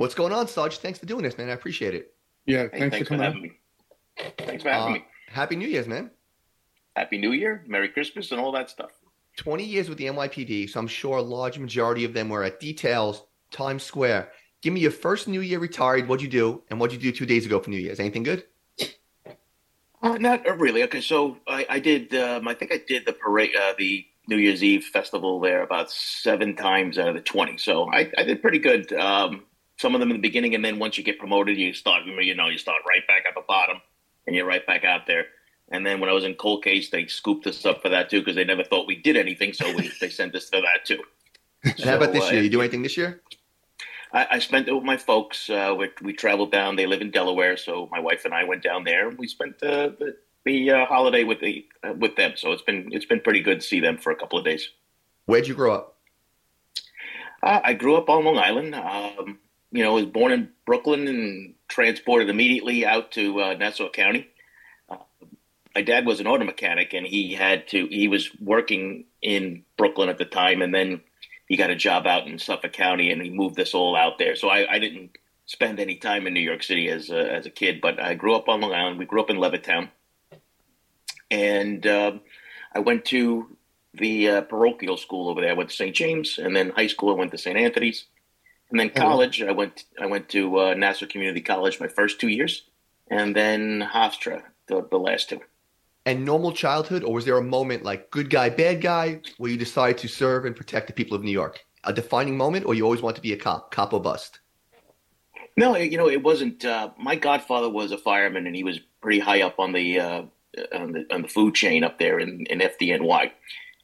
What's going on, Sarge? Thanks for doing this, man. I appreciate it. Yeah, Hey, thanks, thanks for for coming. having me. Thanks for having Uh, me. Happy New Year's, man. Happy New Year, Merry Christmas, and all that stuff. 20 years with the NYPD, so I'm sure a large majority of them were at Details, Times Square. Give me your first New Year retired. What'd you do? And what'd you do two days ago for New Year's? Anything good? Uh, not really. Okay, so I, I did. Um, I think I did the parade, uh, the New Year's Eve festival there about seven times out of the twenty. So I, I did pretty good. Um, some of them in the beginning, and then once you get promoted, you start. You know, you start right back at the bottom, and you're right back out there. And then when I was in Cold Case, they scooped us up for that too because they never thought we did anything, so we, they sent us to that too. And how about this uh, year? You do anything this year? I, I spent it with my folks. Uh, we, we traveled down. They live in Delaware, so my wife and I went down there. We spent uh, the, the uh, holiday with the uh, with them. So it's been it's been pretty good to see them for a couple of days. Where'd you grow up? Uh, I grew up on Long Island. Um, you know, was born in Brooklyn and transported immediately out to uh, Nassau County. Uh, my dad was an auto mechanic, and he had to. He was working in Brooklyn at the time, and then he got a job out in Suffolk County, and he moved us all out there. So I, I didn't spend any time in New York City as a, as a kid, but I grew up on Long Island. We grew up in Levittown, and um I went to the uh, parochial school over there. I went to St. James, and then high school I went to St. Anthony's, and then Oh. college I went I went to uh, Nassau Community College my first two years, and then Hofstra the, the last two. And normal childhood, or was there a moment like good guy, bad guy, where you decided to serve and protect the people of New York? A defining moment, or you always want to be a cop, cop or bust? No, you know, it wasn't. Uh, my godfather was a fireman, and he was pretty high up on the uh, on the on the food chain up there in, in FDNY.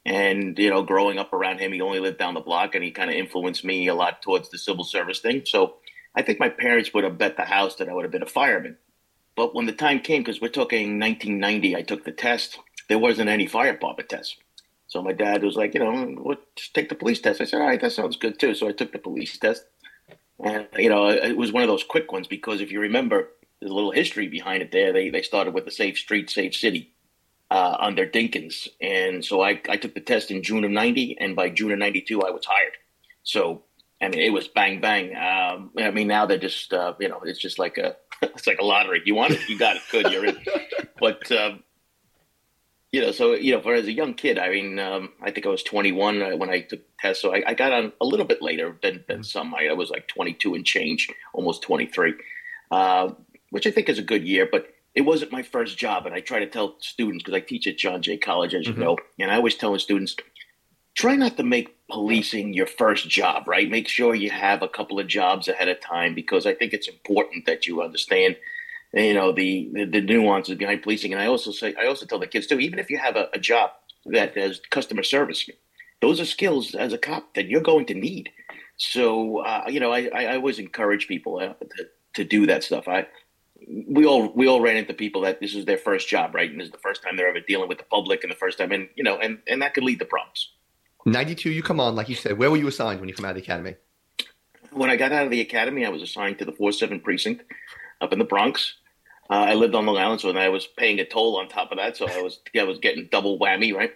And you know, growing up around him, he only lived down the block, and he kind of influenced me a lot towards the civil service thing. So I think my parents would have bet the house that I would have been a fireman. But when the time came, because we're talking 1990, I took the test. There wasn't any fire department test. So my dad was like, you know, what, just take the police test. I said, all right, that sounds good too. So I took the police test. And, you know, it was one of those quick ones because if you remember, there's a little history behind it there. They, they started with the Safe Street, Safe City uh, under Dinkins. And so I, I took the test in June of 90, and by June of 92, I was hired. So, I mean, it was bang, bang. Um, I mean, now they're just, uh, you know, it's just like a, it's like a lottery. You want it, you got it, good, you're in. But, um, you know, so you know, for as a young kid, I mean, um, I think I was 21 uh, when I took the test, so I, I got on a little bit later than than some. I, I was like 22 and change, almost 23, uh, which I think is a good year. But it wasn't my first job, and I try to tell students because I teach at John Jay College, as you Mhm. know, and I always tell students, try not to make policing your first job. Right? Make sure you have a couple of jobs ahead of time because I think it's important that you understand you know the, the the nuances behind policing and i also say i also tell the kids too even if you have a, a job that has customer service those are skills as a cop that you're going to need so uh, you know I, I always encourage people uh, to, to do that stuff i we all we all ran into people that this is their first job right and this is the first time they're ever dealing with the public and the first time and you know and and that could lead to problems 92, you come on, like you said. Where were you assigned when you come out of the academy? when I got out of the academy, I was assigned to the 4 7 precinct up in the Bronx. Uh, I lived on Long Island, so I was paying a toll on top of that. So I was I was getting double whammy, right?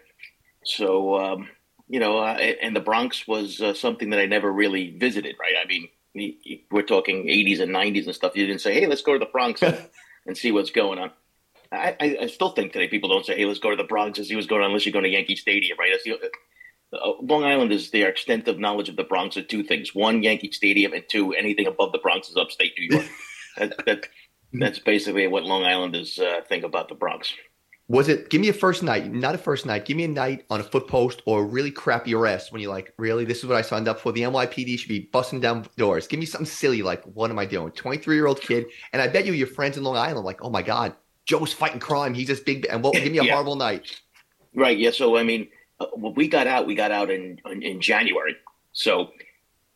So, um, you know, uh, and the Bronx was uh, something that I never really visited, right? I mean, we're talking 80s and 90s and stuff. You didn't say, hey, let's go to the Bronx and, and see what's going on. I, I, I still think today people don't say, hey, let's go to the Bronx and see what's going on unless you're going to Yankee Stadium, right? The, uh, Long Island is their extensive knowledge of the Bronx are two things: one, Yankee Stadium, and two, anything above the Bronx is upstate New York. that, that, that's basically what Long Islanders uh, think about the Bronx. Was it, give me a first night, not a first night, give me a night on a foot post or a really crappy arrest when you're like, really, this is what I signed up for. The NYPD should be busting down doors. Give me something silly like, what am I doing? 23 year old kid. And I bet you your friends in Long Island, like, oh my God, Joe's fighting crime. He's this big. And what, give me a Yeah. horrible night. Right. Yeah. So I mean, uh, when we got out, we got out in in, in January. So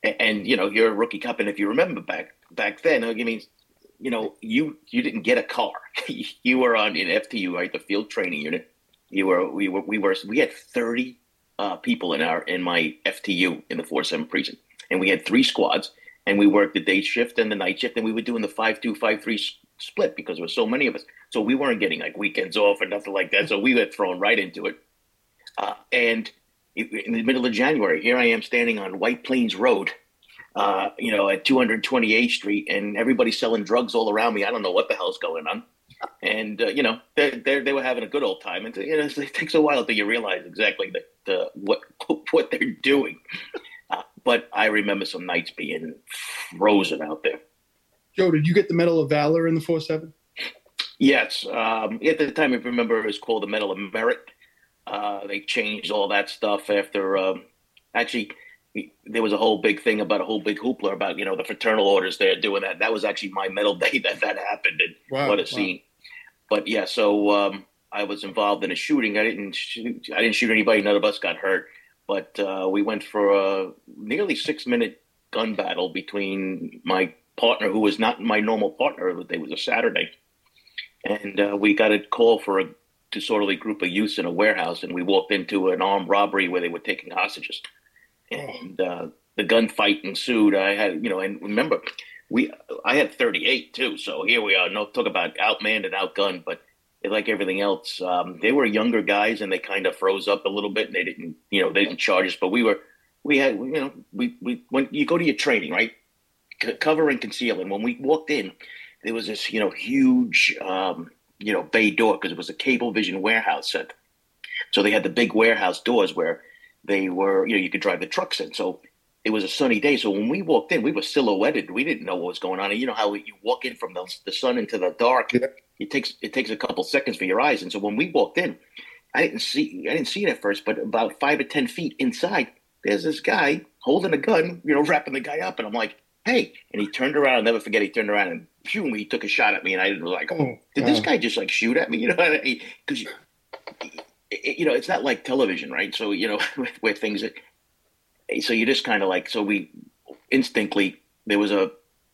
and you know you're a rookie cop, and if you remember back back then, I mean, you know, you you didn't get a car. you were on in FTU, right, the field training unit. You were we were we were we had thirty uh, people in our in my FTU in the four seven precinct, and we had three squads, and we worked the day shift and the night shift, and we were doing the five two five three split because there were so many of us. So we weren't getting like weekends off or nothing like that. So we were thrown right into it, uh, and in the middle of January, here I am standing on White Plains Road uh, you know, at 228th Street, and everybody's selling drugs all around me. I don't know what the hell's going on. And uh, you know, they they were having a good old time, and you know, it takes a while until you realize exactly that uh, what what they're doing. Uh, but I remember some nights being frozen out there. Joe, did you get the Medal of Valor in the four seven? Yes, um, at the time, I remember it was called the Medal of Merit. Uh, they changed all that stuff after. Um, actually, there was a whole big thing about a whole big hoopla about you know the fraternal orders there doing that. That was actually my medal day that that happened, and wow, what a scene! But yeah, so um, I was involved in a shooting. I didn't shoot, I didn't shoot anybody. None of us got hurt, but uh, we went for a nearly six minute gun battle between my partner, who was not my normal partner. It was a Saturday, and uh, we got a call for a disorderly group of youths in a warehouse, and we walked into an armed robbery where they were taking hostages and uh, the gunfight ensued. I had, you know, and remember, we I had 38 too, so here we are. No talk about outmanned and outgunned, but like everything else, um, they were younger guys and they kind of froze up a little bit, and they didn't, you know, they didn't charge us. But we were, we had, you know, we we when you go to your training, right, C- cover and conceal, and when we walked in, there was this, you know, huge, um, you know, bay door because it was a Cablevision warehouse set. So they had the big warehouse doors where they were, you know, you could drive the trucks in. So it was a sunny day. So when we walked in, we were silhouetted. We didn't know what was going on. And you know how you walk in from the, the sun into the dark. Yeah. It takes it takes a couple seconds for your eyes. And so when we walked in, I didn't see I didn't see it at first, but about five or ten feet inside, there's this guy holding a gun, you know, wrapping the guy up, and I'm like, hey. And he turned around. I'll never forget. He turned around and phew, he took a shot at me, and I was like, oh, did this uh-huh. guy just like shoot at me? You know, because it, you know, it's not like television, right? So you know, where things, that, so you just kind of like, so we instinctly there was a,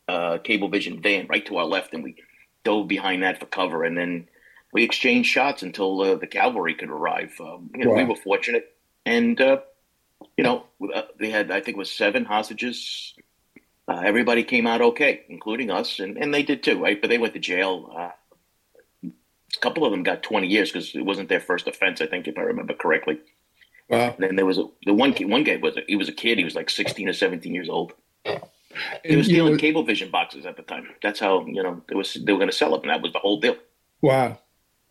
a Cablevision van right to our left, and we dove behind that for cover, and then we exchanged shots until uh, the cavalry could arrive. Um, you know, wow. we were fortunate, and uh, you know, uh, they had I think it was seven hostages. Uh, everybody came out okay, including us, and, and they did too, right? But they went to jail. A couple of them got 20 years because it wasn't their first offense, I think, if I remember correctly. Wow. And then there was a, the one one guy was a, he was a kid. He was like 16 or 17 years old. He was stealing Cablevision boxes at the time. That's how you know it was. They were going to sell them, and that was the whole deal. Wow.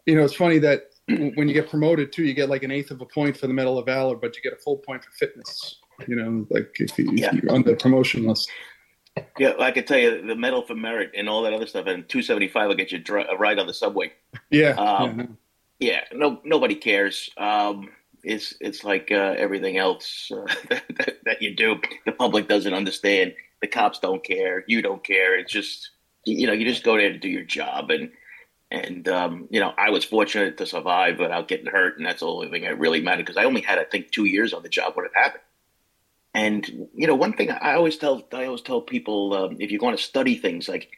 You know, it's funny that when you get promoted too, you get like an eighth of a point for the Medal of Valor, but you get a full point for fitness. You know, like if, you, yeah. are on the promotion list. Yeah, I can tell you the medal for merit and all that other stuff, and two seventy five will get you a ride on the subway. Yeah, um, yeah. yeah. No, nobody cares. Um, it's it's like uh, everything else uh, that, that, you do. The public doesn't understand. The cops don't care. You don't care. It's just you know you just go there to do your job, and and um, you know I was fortunate to survive without getting hurt, and that's the only thing that really mattered because I only had I think two years on the job when it happened. And you know, one thing I always tell I always tell people um, if you're going to study things like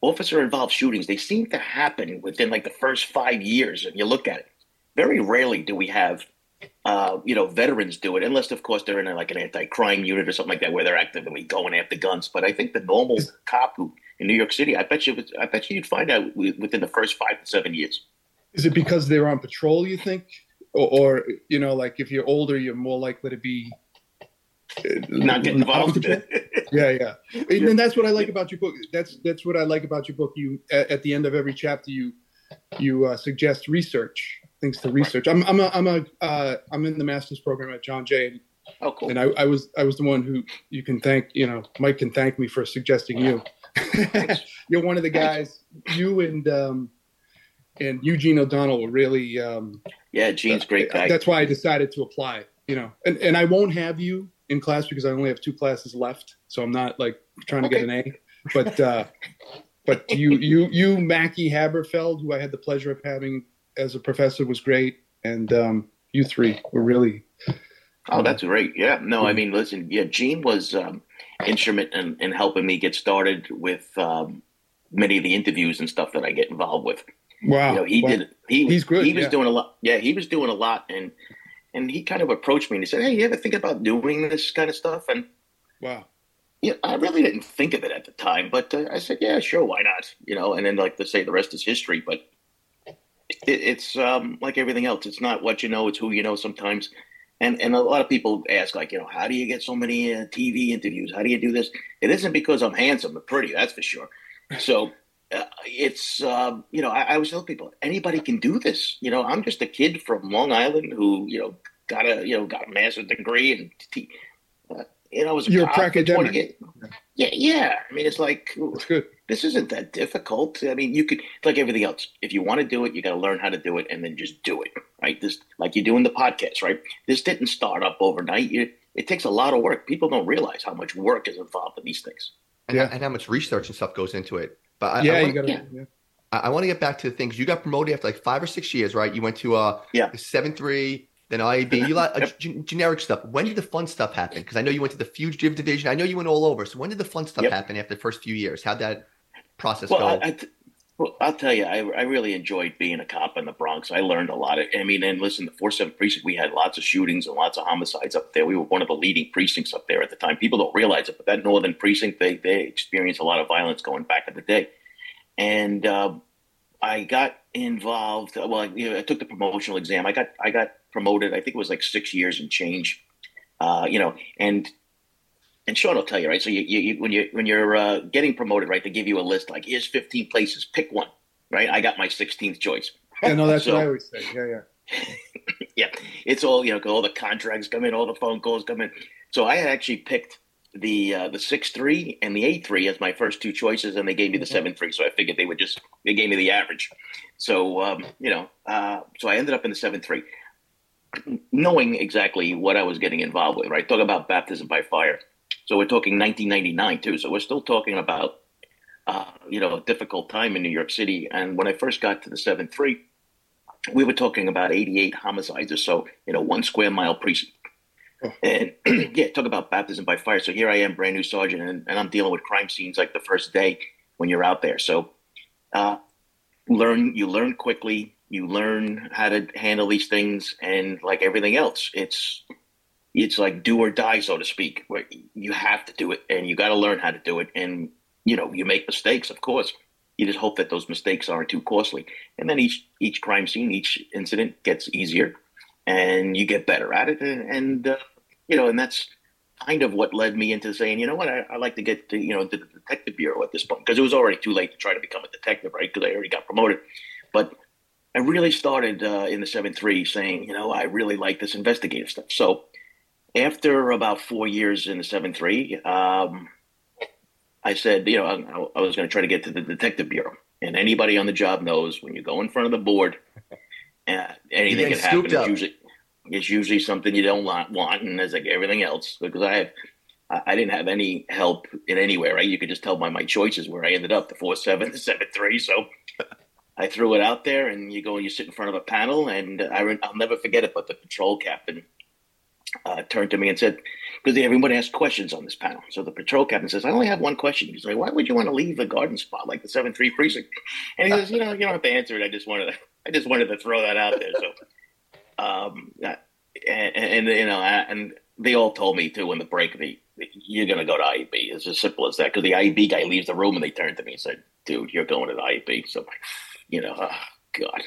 officer involved shootings, they seem to happen within like the first five years. And you look at it, very rarely do we have uh, you know veterans do it, unless of course they're in a, like an anti-crime unit or something like that where they're actively going after guns. But I think the normal cop who in New York City, I bet you, I bet you, you'd find out within the first five to seven years. Is it because they're on patrol? You think, or, or you know, like if you're older, you're more likely to be not get involved. yeah, yeah, and that's what I like about your book. That's that's what I like about your book. You at, at the end of every chapter, you you uh, suggest research things to research. I'm I'm a I'm a uh, I'm in the master's program at John Jay. Oh, cool. And I, I was I was the one who you can thank. You know, Mike can thank me for suggesting you. You're one of the guys. You and um, and Eugene O'Donnell were really. Um, yeah, Gene's great guy. That's why I decided to apply. You know, and and I won't have you in class because I only have two classes left, so I'm not like trying to okay. get an A. But uh, but you you you Maki Haberfeld, who I had the pleasure of having as a professor, was great, and um, you three were really. Oh, that's great. Yeah. No, I mean, listen. Yeah, Gene was. Um, instrument in, in helping me get started with um, many of the interviews and stuff that I get involved with. Wow, you know, he wow. did. He He's good, He was yeah. doing a lot. Yeah, he was doing a lot, and and he kind of approached me and he said, "Hey, you ever think about doing this kind of stuff?" And wow. yeah, I really didn't think of it at the time, but uh, I said, "Yeah, sure, why not?" You know, and then like to say, the rest is history. But it, it's um, like everything else; it's not what you know; it's who you know. Sometimes, and and a lot of people ask, like, you know, how do you get so many uh, TV interviews? How do you do this? It isn't because I'm handsome or pretty, that's for sure. So. Uh, it's um, you know I, I always tell people anybody can do this. You know I'm just a kid from Long Island who you know got a you know got a master's degree and t- uh, you know I was a You're a cop for 20 pracademic. Yeah, yeah. I mean, it's like That's good. this isn't that difficult. I mean, you could like everything else. If you want to do it, you got to learn how to do it, and then just do it. Right? This like you're doing the podcast. Right? This didn't start up overnight. You, it takes a lot of work. People don't realize how much work is involved in these things. and, Yeah. and how much research and stuff goes into it. But I, yeah, I you want, got to. yeah. Yeah. I, I want to get back to the things you got promoted after like five or six years, right? You went to uh Yeah. seven three, then IAB. You like uh, g- generic stuff. When did the fun stuff happen? Because I know you went to the fugitive division. I know you went all over. So when did the fun stuff Yep. happen after the first few years? How'd that process Well, go? I, I th- well, I'll tell you, I, I really enjoyed being a cop in the Bronx. I learned a lot. Of, I mean, and listen, the 47 precinct, we had lots of shootings and lots of homicides up there. We were one of the leading precincts up there at the time. People don't realize it, but that northern precinct, they they experienced a lot of violence going back in the day. And uh, I got involved. Well, you know, I took the promotional exam. I got I got promoted. I think it was like six years and change. Uh, you know, and and Sean will tell you, right? So you, you, you when you when you're uh, getting promoted, right? They give you a list like here's 15 places, pick one, right? I got my 16th choice. Yeah, no, that's So- what I always say. Yeah, yeah. Yeah, it's all you know. All the contracts come in, all the phone calls come in. So I actually picked the uh, the six three and the eight three as my first two choices, and they gave me the seven three. So I figured they would just they gave me the average. So um, you know, uh, so I ended up in the seven three, knowing exactly what I was getting involved with. Right, talk about baptism by fire. So we're talking 1999 too. So we're still talking about uh, you know a difficult time in New York City. And when I first got to the seven three we were talking about 88 homicides or so in a one square mile precinct. Oh. And yeah, talk about baptism by fire. So here I am, brand new sergeant, and, and I'm dealing with crime scenes like the first day when you're out there. So uh, learn, you learn quickly, you learn how to handle these things, and like everything else, it's it's like do or die, so to speak. Where you have to do it, and you got to learn how to do it, and you know you make mistakes, of course. You just hope that those mistakes aren't too costly, and then each each crime scene, each incident gets easier, and you get better at it, and, and uh, you know, and that's kind of what led me into saying, you know what, I, I like to get to you know to the detective bureau at this point because it was already too late to try to become a detective, right? Because I already got promoted, but I really started uh, in the seven three saying, you know, I really like this investigative stuff. So after about four years in the seven three, um, I said, you know, I, I was going to try to get to the detective bureau, and anybody on the job knows when you go in front of the board, uh, anything can happen. It's usually, it's usually something you don't want, want, and there's like everything else because I have. I didn't have any help in anywhere, right? You could just tell by my choices where I ended up, the four seven, the seven three. So I threw it out there, and you go and you sit in front of a panel, and I, re- I'll never forget it. But the patrol captain uh, turned to me and said, because everyone asked questions on this panel. So the patrol captain says, I only have one question. He's like, why would you want to leave a garden spot like the seven three precinct? And he says, you know, you don't have to answer it. I just wanted to, I just wanted to throw that out there. So, um, and, and you know, and they all told me too in the break, they, you're going to go to IAB. It's as simple as that. Because the IAB guy leaves the room and they turn to me and said, dude, you're going to the IAB. So, you know, oh, God.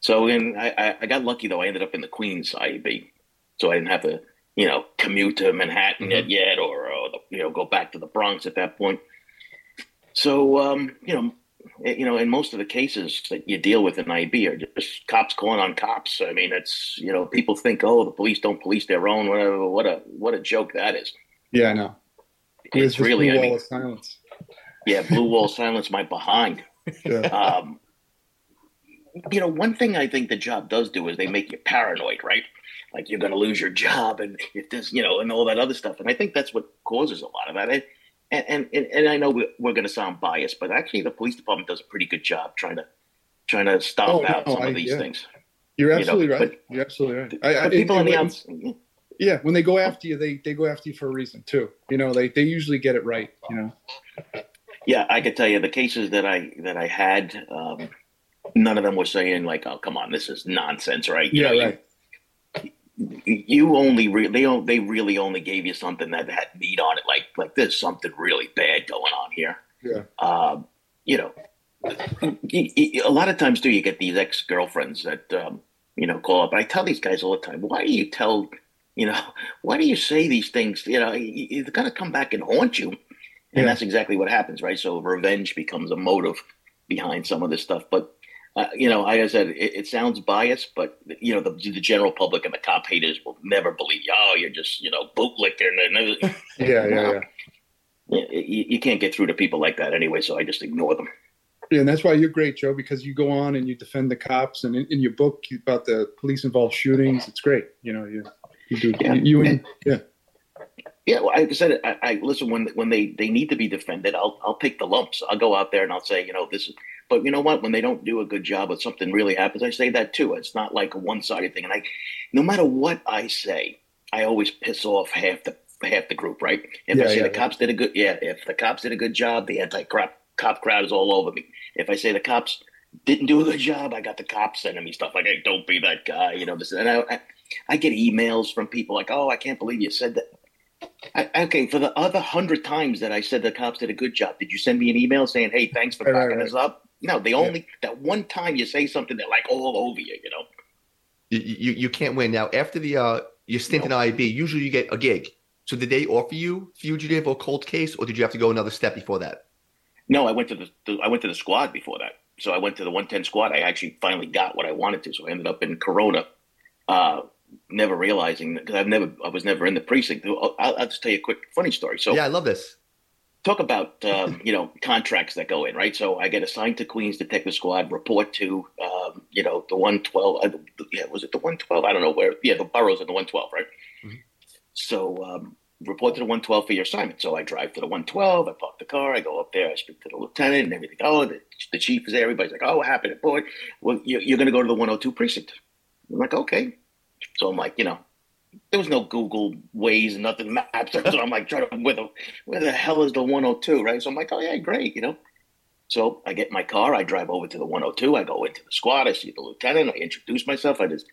So and I, I got lucky though. I ended up in the Queens IAB, so I didn't have to, you know, commute to Manhattan yet, yet or, the, you know go back to the Bronx at that point. So um, you know, eh, you know, in most of the cases that you deal with in IAB are just cops calling on cops. I mean, it's you know, people think, oh, the police don't police their own. Whatever. What a what a joke that is. Yeah, I know. There's It's really, blue I mean, of silence. yeah, blue wall silence my behind. Yeah. um, you know, one thing I think the job does do is they make you paranoid, right? Like you're going to lose your job, and if this, you know, and all that other stuff. And I think that's what causes a lot of that. And and and, and I know we're, we're going to sound biased, but actually, the police department does a pretty good job trying to trying to stomp Oh, out no, some I- of these yeah. things. You're know, absolutely right. but- You're absolutely right. I, I, people on the outside, Yeah, when they go after you, they they go after you for a reason too. You know, they they usually get it right. You know. Yeah, I could tell you the cases that I that I had. Um, none of them were saying like, "Oh, come on, this is nonsense," right? You yeah, know, right. You, only re- they they really only gave you something that had meat on it, like like there's something really bad going on here. Yeah. Um, you know, a lot of times too, you get these ex girlfriends that um, you know call up. I tell these guys all the time, why do you tell, you know, why do you say these things? You know, it's gonna come back and haunt you, and yeah. that's exactly what happens, right? So revenge becomes a motive behind some of this stuff, but. Uh, you know, like I said, it, it, sounds biased, but you know, the, the general public and the cop haters will never believe, oh, you're just you know bootlicking and yeah, yeah, yeah. You, you can't get through to people like that anyway, so I just ignore them. Yeah, and that's why you're great, Joe, because you go on and you defend the cops, and in, in your book about the police-involved shootings, it's great. You know, you you do yeah. you, you and, yeah. Yeah, well, like I said, I, I, listen when when they, they need to be defended. I'll I'll take the lumps. I'll go out there and I'll say, you know, this is. But you know what? When they don't do a good job, or something really happens, I say that too. It's not like a one sided thing. And I, no matter what I say, I always piss off half the half the group. Right? If yeah, I say yeah, the yeah. cops did a good, yeah, if the cops did a good job, the anti cop cop crowd is all over me. If I say the cops didn't do a good job, I got the cops sending me stuff like, "Hey, don't be that guy," you know. This and I, I, I get emails from people like, "Oh, I can't believe you said that." I, okay, for the other hundred times that I said the cops did a good job, did you send me an email saying, "Hey, thanks for backing right, us up"? No, they only yeah. that one time you say something, they're like all over you. You know, you you, you can't win now. After the uh, your stint no. in IB, usually you get a gig. So did they offer you fugitive or cold case, or did you have to go another step before that? No, I went to the, the, I went to the squad before that. So I went to the 110 squad. I actually finally got what I wanted to. So I ended up in Corona, uh, never realizing because I've never I was never in the precinct. I'll, I'll, just tell you a quick funny story. So yeah, I love this. Talk about um, you know contracts that go in right. So I get assigned to Queens Detective Squad, report to um, you know the 112. Uh, yeah, was it the 112? I don't know where. Yeah, the boroughs in the 112, right? Mm-hmm. So um, report to the 112 for your assignment. So I drive to the 112, I park the car, I go up there, I speak to the lieutenant and everything. Oh, the, the chief is there. Everybody's like, oh, what happened? Boy, well, you're, you're going to go to the 102 precinct. I'm like, okay. So I'm like, you know, there was no Google ways and nothing maps. So I'm like, trying to, where the, where the hell is the 102, right? So I'm like, oh, yeah, great, you know. So I get my car, I drive over to the 102, I go into the squad, I see the lieutenant, I introduce myself, I just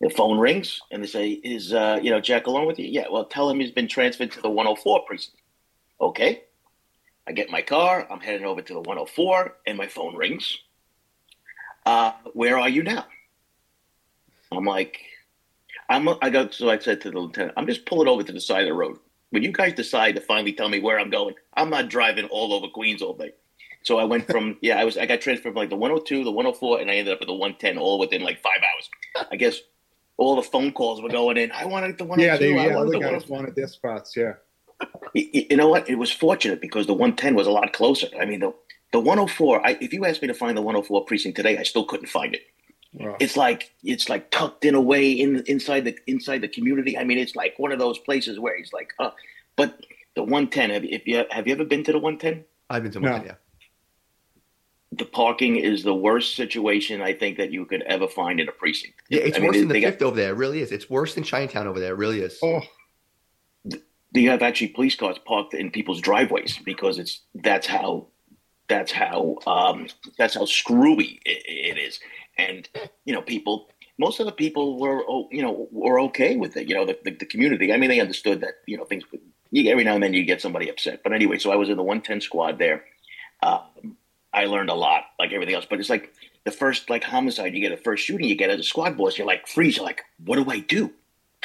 the phone rings and they say, "Is uh, you know Giacalone with you?" Yeah. Well, tell him he's been transferred to the 104 precinct. Okay. I get my car. I'm heading over to the 104, and my phone rings. Uh, where are you now? I'm like, I'm. I got so I said to the lieutenant, I'm just pulling over to the side of the road. When you guys decide to finally tell me where I'm going, I'm not driving all over Queens all day. So I went from yeah, I was I got transferred from like the 102, the 104, and I ended up at the 110 all within like five hours. I guess all the phone calls were going in. I wanted the one. Oh yeah, they, yeah, other the guys wanted their spots. Yeah. You, you, know what? It was fortunate because the 110 was a lot closer. I mean, the the 104. I, if you asked me to find the 104 precinct today, I still couldn't find it. Wow. It's like it's like tucked in away in inside the inside the community. I mean, it's like one of those places where it's like, uh, but the 110. Have, if you have you ever been to the 110? I've been to 110. No. Yeah the parking is the worst situation I think that you could ever find in a precinct. Yeah, it's I worse mean, than the fifth got, over there. It really is. It's worse than Chinatown over there. It really is. Oh. You have actually police cars parked in people's driveways because it's that's how that's how um, that's how screwy it, it is. And you know, people most of the people were oh, you know were okay with it. You know, the, the, the community. I mean, they understood that you know things. You, every now and then you get somebody upset, but anyway. So I was in the 110 squad there. Um, I learned a lot, like everything else. But it's like the first like homicide you get, a first shooting you get as a squad boss, you're like freeze. You're like, what do I do?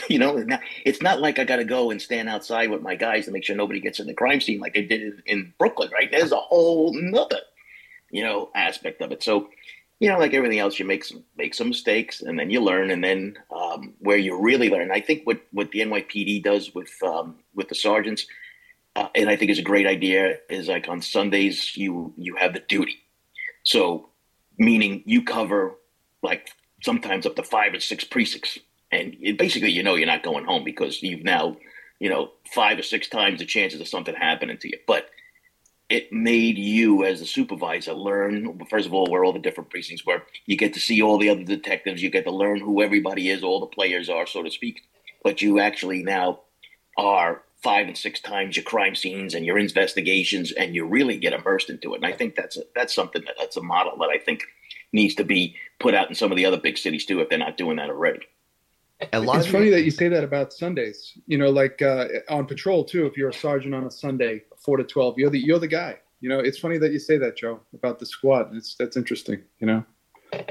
You know, now, it's not like I got to go and stand outside with my guys to make sure nobody gets in the crime scene like I did in Brooklyn. Right? There's a whole nother, you know, aspect of it. So, you know, like everything else, you make some make some mistakes and then you learn, and then um, where you really learn. I think what what the NYPD does with um, with the sergeants uh, and I think is a great idea is like on Sundays you you have the duty, so meaning you cover like sometimes up to five or six precincts, and it, basically you know you're not going home because you've now you know five or six times the chances of something happening to you, but it made you as a supervisor learn first of all where all the different precincts were you get to see all the other detectives you get to learn who everybody is all the players are so to speak but you actually now are five and six times your crime scenes and your investigations, and you really get immersed into it. And I think that's a, that's something that that's a model that I think needs to be put out in some of the other big cities too, if they're not doing that already. A lot it's funny that you say that about Sundays. You know, like uh, on patrol too. If you're a sergeant on a Sunday, four to twelve, you're the you're the guy. You know, it's funny that you say that, Joe, about the squad. It's that's interesting. You know,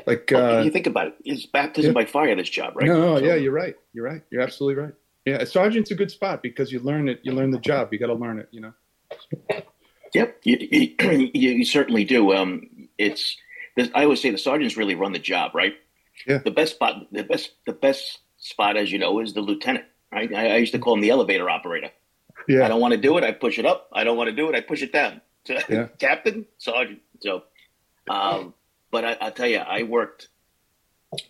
like well, uh, you think about it, it's baptism yeah. by fire. This job, right? No, no, so, yeah, you're right. You're right. You're absolutely right. Yeah, a sergeant's a good spot because you learn it. You learn the job. You got to learn it. You know. Yep, you, you, you certainly do. Um, it's I always say the sergeants really run the job, right? Yeah. The best spot, the best, the best spot, as you know, is the lieutenant. Right? I, I used to call him the elevator operator. Yeah. I don't want to do it. I push it up. I don't want to do it. I push it down. Yeah. Captain, sergeant. So, um, but I, will tell you, I worked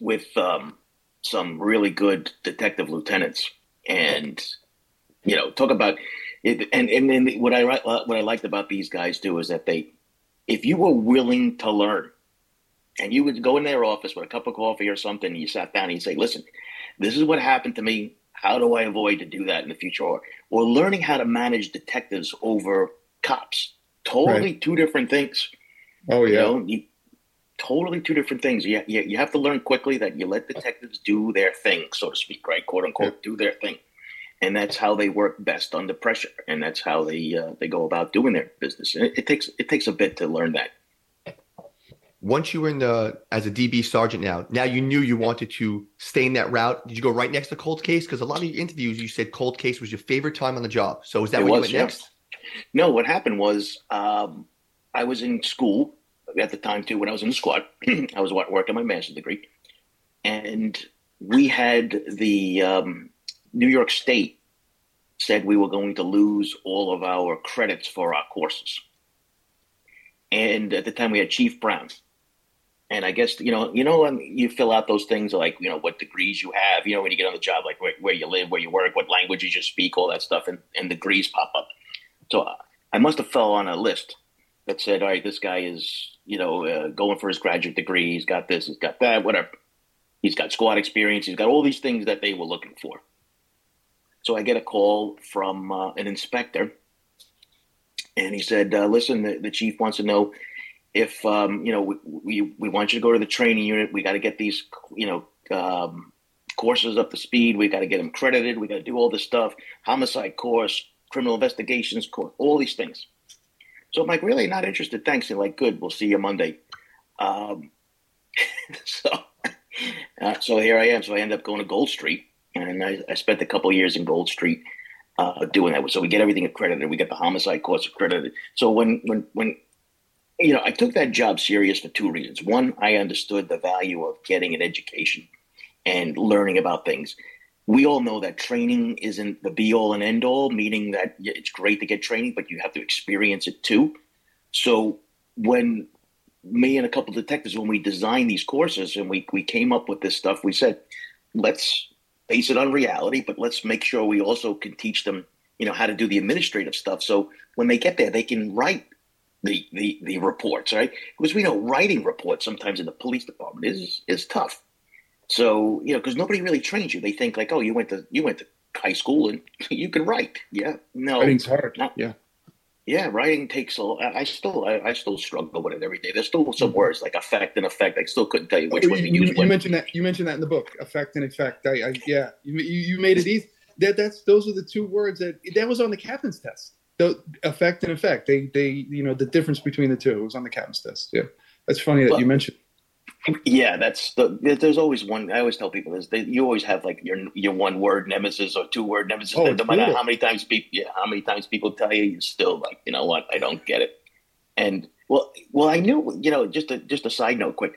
with um, some really good detective lieutenants, and you know, talk about it. And and then what I what I liked about these guys too is that they, if you were willing to learn, and you would go in their office with a cup of coffee or something, and you sat down and you say, "Listen, this is what happened to me. How do I avoid to do that in the future?" Or, or learning how to manage detectives over cops. Totally right. two different things. Oh yeah. You know, you, totally two different things. You, you, you have to learn quickly that you let detectives do their thing, so to speak, right? Quote unquote, yeah. do their thing, and that's how they work best under pressure, and that's how they uh, they go about doing their business. And it, it takes it takes a bit to learn that once you were in the as a DB sergeant now, now you knew you wanted to stay in that route. Did you go right next to cold case? Because a lot of your interviews, you said cold case was your favorite time on the job. So is that it what was, you went next? No, what happened was um, I was in school at the time too. When I was in the squad, I was working my master's degree, and we had the um, New York State said we were going to lose all of our credits for our courses. And at the time, we had Chief Brown, and I guess you know, you know, um, you fill out those things like you know what degrees you have. You know, when you get on the job, like where, where you live, where you work, what languages you speak, all that stuff, and, and degrees pop up. So uh, I must have fell on a list that said, all right, this guy is you know uh, going for his graduate degree. He's got this, he's got that, whatever. He's got squad experience. He's got all these things that they were looking for. So I get a call from uh, an inspector, and he said, uh, "Listen, the, the chief wants to know." If um, you know we, we, we want you to go to the training unit, we got to get these you know um, courses up to speed. We got to get them credited. We got to do all this stuff. Homicide course, criminal investigations course, all these things. So I'm like, really not interested. Thanks. And like, good. We'll see you Monday. Um, so uh, so here I am. So I end up going to Gold Street, and I, I spent a couple years in Gold Street. Uh, doing that, so we get everything accredited. We get the homicide course accredited. So when when when you know, I took that job serious for two reasons. One, I understood the value of getting an education and learning about things. We all know that training isn't the be all and end all, meaning that it's great to get training, but you have to experience it too. So when me and a couple detectives, when we designed these courses and we, we came up with this stuff, we said, let's base it on reality, but let's make sure we also can teach them, you know, how to do the administrative stuff. So when they get there, they can write the, the, the reports, right? Because we know writing reports sometimes in the police department is is tough. So you know, because nobody really trains you. They think like, oh, you went to you went to high school and you can write. Yeah, no, writing's hard. Not, yeah, yeah, writing takes a. I still I, I still struggle with it every day. There's still some mm-hmm. words like effect and effect. I still couldn't tell you which oh, one you, to use. You, you mentioned that. You mentioned that in the book, effect and effect. I, I yeah, you, you made it easy. That that's those are the two words that that was on the captain's test the effect and effect. They they you know the difference between the two. It was on the captain's test. Yeah, that's funny that well, you mentioned. Yeah, that's the. There's always one. I always tell people this. They, you always have like your your one word nemesis or two word nemesis. Oh, no matter how many times people, yeah, how many times people tell you, you're still like, you know what? I don't get it. And well, well, I knew. You know, just a just a side note, quick.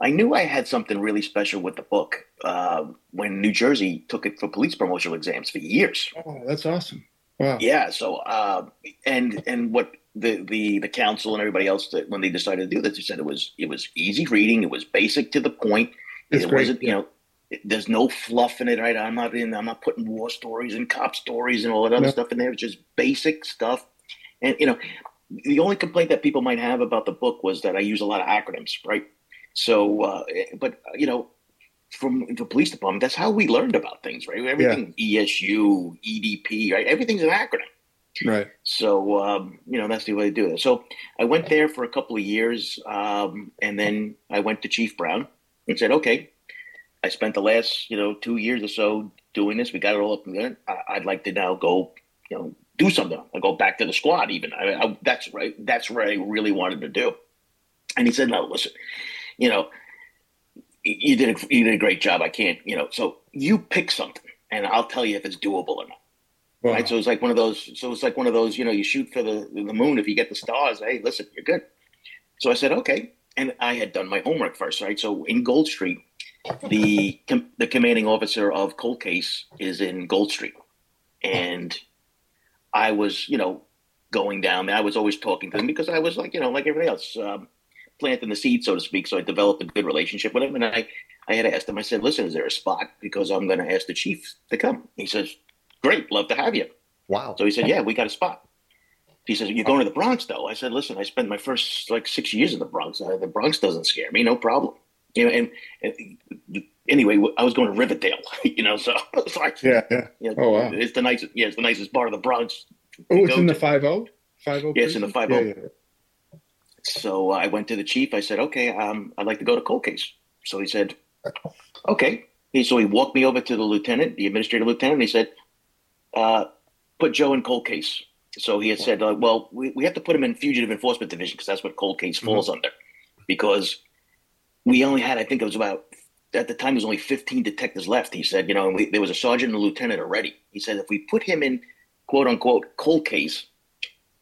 I knew I had something really special with the book uh, when New Jersey took it for police promotional exams for years. Oh, that's awesome. Wow. Yeah. So, uh, and and what the the the council and everybody else that when they decided to do this, they said it was it was easy reading, it was basic to the point. It's it great. wasn't you know. There's no fluff in it, right? I'm not in. I'm not putting war stories and cop stories and all that other no. stuff in there. It's just basic stuff. And you know, the only complaint that people might have about the book was that I use a lot of acronyms, right? So, uh, but you know, from the police department, that's how we learned about things, right? Everything yeah. ESU, EDP, right? Everything's an acronym. Right. So, um, you know, that's the way to do it. So I went there for a couple of years, um, and then I went to Chief Brown and said, okay, I spent the last, you know, two years or so doing this. We got it all up and there. I- would like to now go, you know, do something. I go back to the squad even. I, I, that's right. That's what I really wanted to do. And he said, no, listen, you know, you did a, you did a great job. I can't, you know, so you pick something and I'll tell you if it's doable or not. Wow. Right. So it's like one of those, so it's like one of those, you know, you shoot for the, the moon. If you get the stars, Hey, listen, you're good. So I said, okay. And I had done my homework first, right? So in Gold Street, the, the commanding officer of cold case is in Gold Street. And I was, you know, going down there. I was always talking to him because I was like, you know, like everybody else, um, planting the seed, so to speak. So I developed a good relationship with him, and I, I had asked him. I said, "Listen, is there a spot? Because I'm going to ask the chief to come." He says, "Great, love to have you." Wow. So he said, "Yeah, we got a spot." He says, "You're going to the Bronx, though." I said, "Listen, I spent my first like six years in the Bronx. Uh, the Bronx doesn't scare me, no problem." You know, and, and anyway, I was going to Riverdale. You know, so it's like, yeah, yeah. yeah oh wow, it's the nicest. Yeah, it's the nicest part of the Bronx. Oh, it's in the five zero. Five zero. Yes, in the five zero. So I went to the chief. I said, okay, um, I'd like to go to cold case. So he said, okay. He, so he walked me over to the lieutenant, the administrative lieutenant, and he said, uh, put Joe in cold case. So he had said, uh, well, we, we have to put him in fugitive enforcement division because that's what cold case falls mm-hmm. under. Because we only had, I think it was about, at the time, there was only 15 detectives left. He said, you know, we, there was a sergeant and a lieutenant already. He said, if we put him in quote unquote cold case,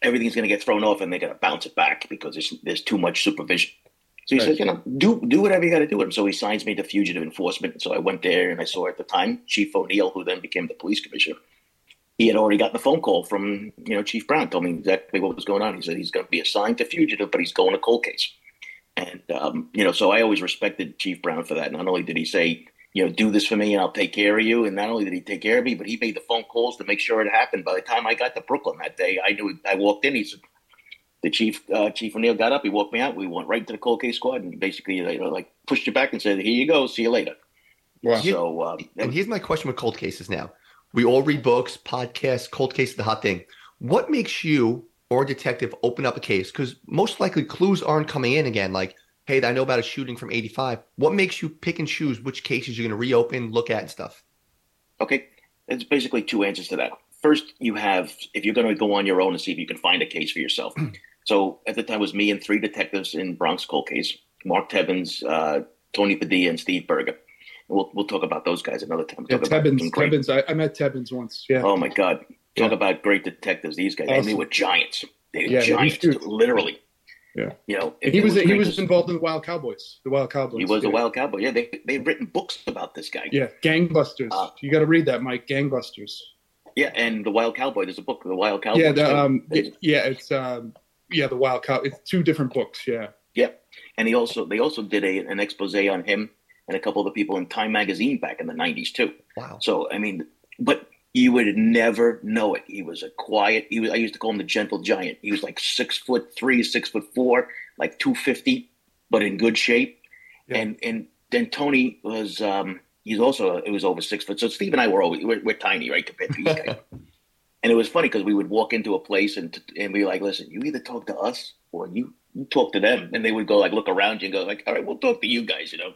everything's going to get thrown off and they're going to bounce it back because there's, there's too much supervision. So he right. says, you know, do do whatever you got to do with him. So he signs me to fugitive enforcement. So I went there and I saw at the time Chief O'Neill, who then became the police commissioner. He had already gotten the phone call from you know Chief Brown, told me exactly what was going on. He said he's going to be assigned to fugitive, but he's going to cold case. And um, you know, so I always respected Chief Brown for that. Not only did he say, you know, do this for me and I'll take care of you. And not only did he take care of me, but he made the phone calls to make sure it happened. By the time I got to Brooklyn that day, I knew I walked in. He said, the chief, uh, Chief O'Neill got up. He walked me out. We went right to the cold case squad and basically, you know, like pushed you back and said, "Here you go. See you later." Wow. So, um, and here's my question with cold cases. Now, we all read books, podcasts. Cold case is the hot thing. What makes you or a detective open up a case? Because most likely clues aren't coming in again. Like hey, I know about a shooting from 85. What makes you pick and choose which cases you're going to reopen, look at, and stuff? Okay. It's basically two answers to that. First, you have, if you're going to go on your own and see if you can find a case for yourself. so at the time, it was me and three detectives in Bronx cold case Mark Tebbins, uh, Tony Padilla, and Steve Berger. We'll, we'll talk about those guys another time. Yeah, Tebbins, Tebbins I, I, met Tebbins once. Yeah. Oh, my God. Talk yeah. about great detectives. These guys, awesome. they were giants. They were yeah, giants, literally. Yeah, you know, he was, was he was involved in the Wild Cowboys. The Wild Cowboys. He was yeah. a Wild Cowboy. Yeah, they they've written books about this guy. Yeah, Gangbusters. Uh, you got to read that, Mike. Gangbusters. Yeah, and the Wild Cowboy. There's a book, the Wild Cowboy. Yeah, the, um, it, yeah, it's um, yeah, the Wild Cow. It's two different books. Yeah. Yeah, and he also they also did a, an expose on him and a couple of the people in Time magazine back in the '90s too. Wow. So I mean, but you would never know it. He was a quiet. He was. I used to call him the gentle giant. He was like six foot three, six foot four, like two fifty, but in good shape. Yeah. And and then Tony was. um He's also. It was over six foot. So Steve and I were always we're, we're tiny, right, compared to these guys. and it was funny because we would walk into a place and and be like, "Listen, you either talk to us or you you talk to them." And they would go like look around you and go like, "All right, we'll talk to you guys," you know.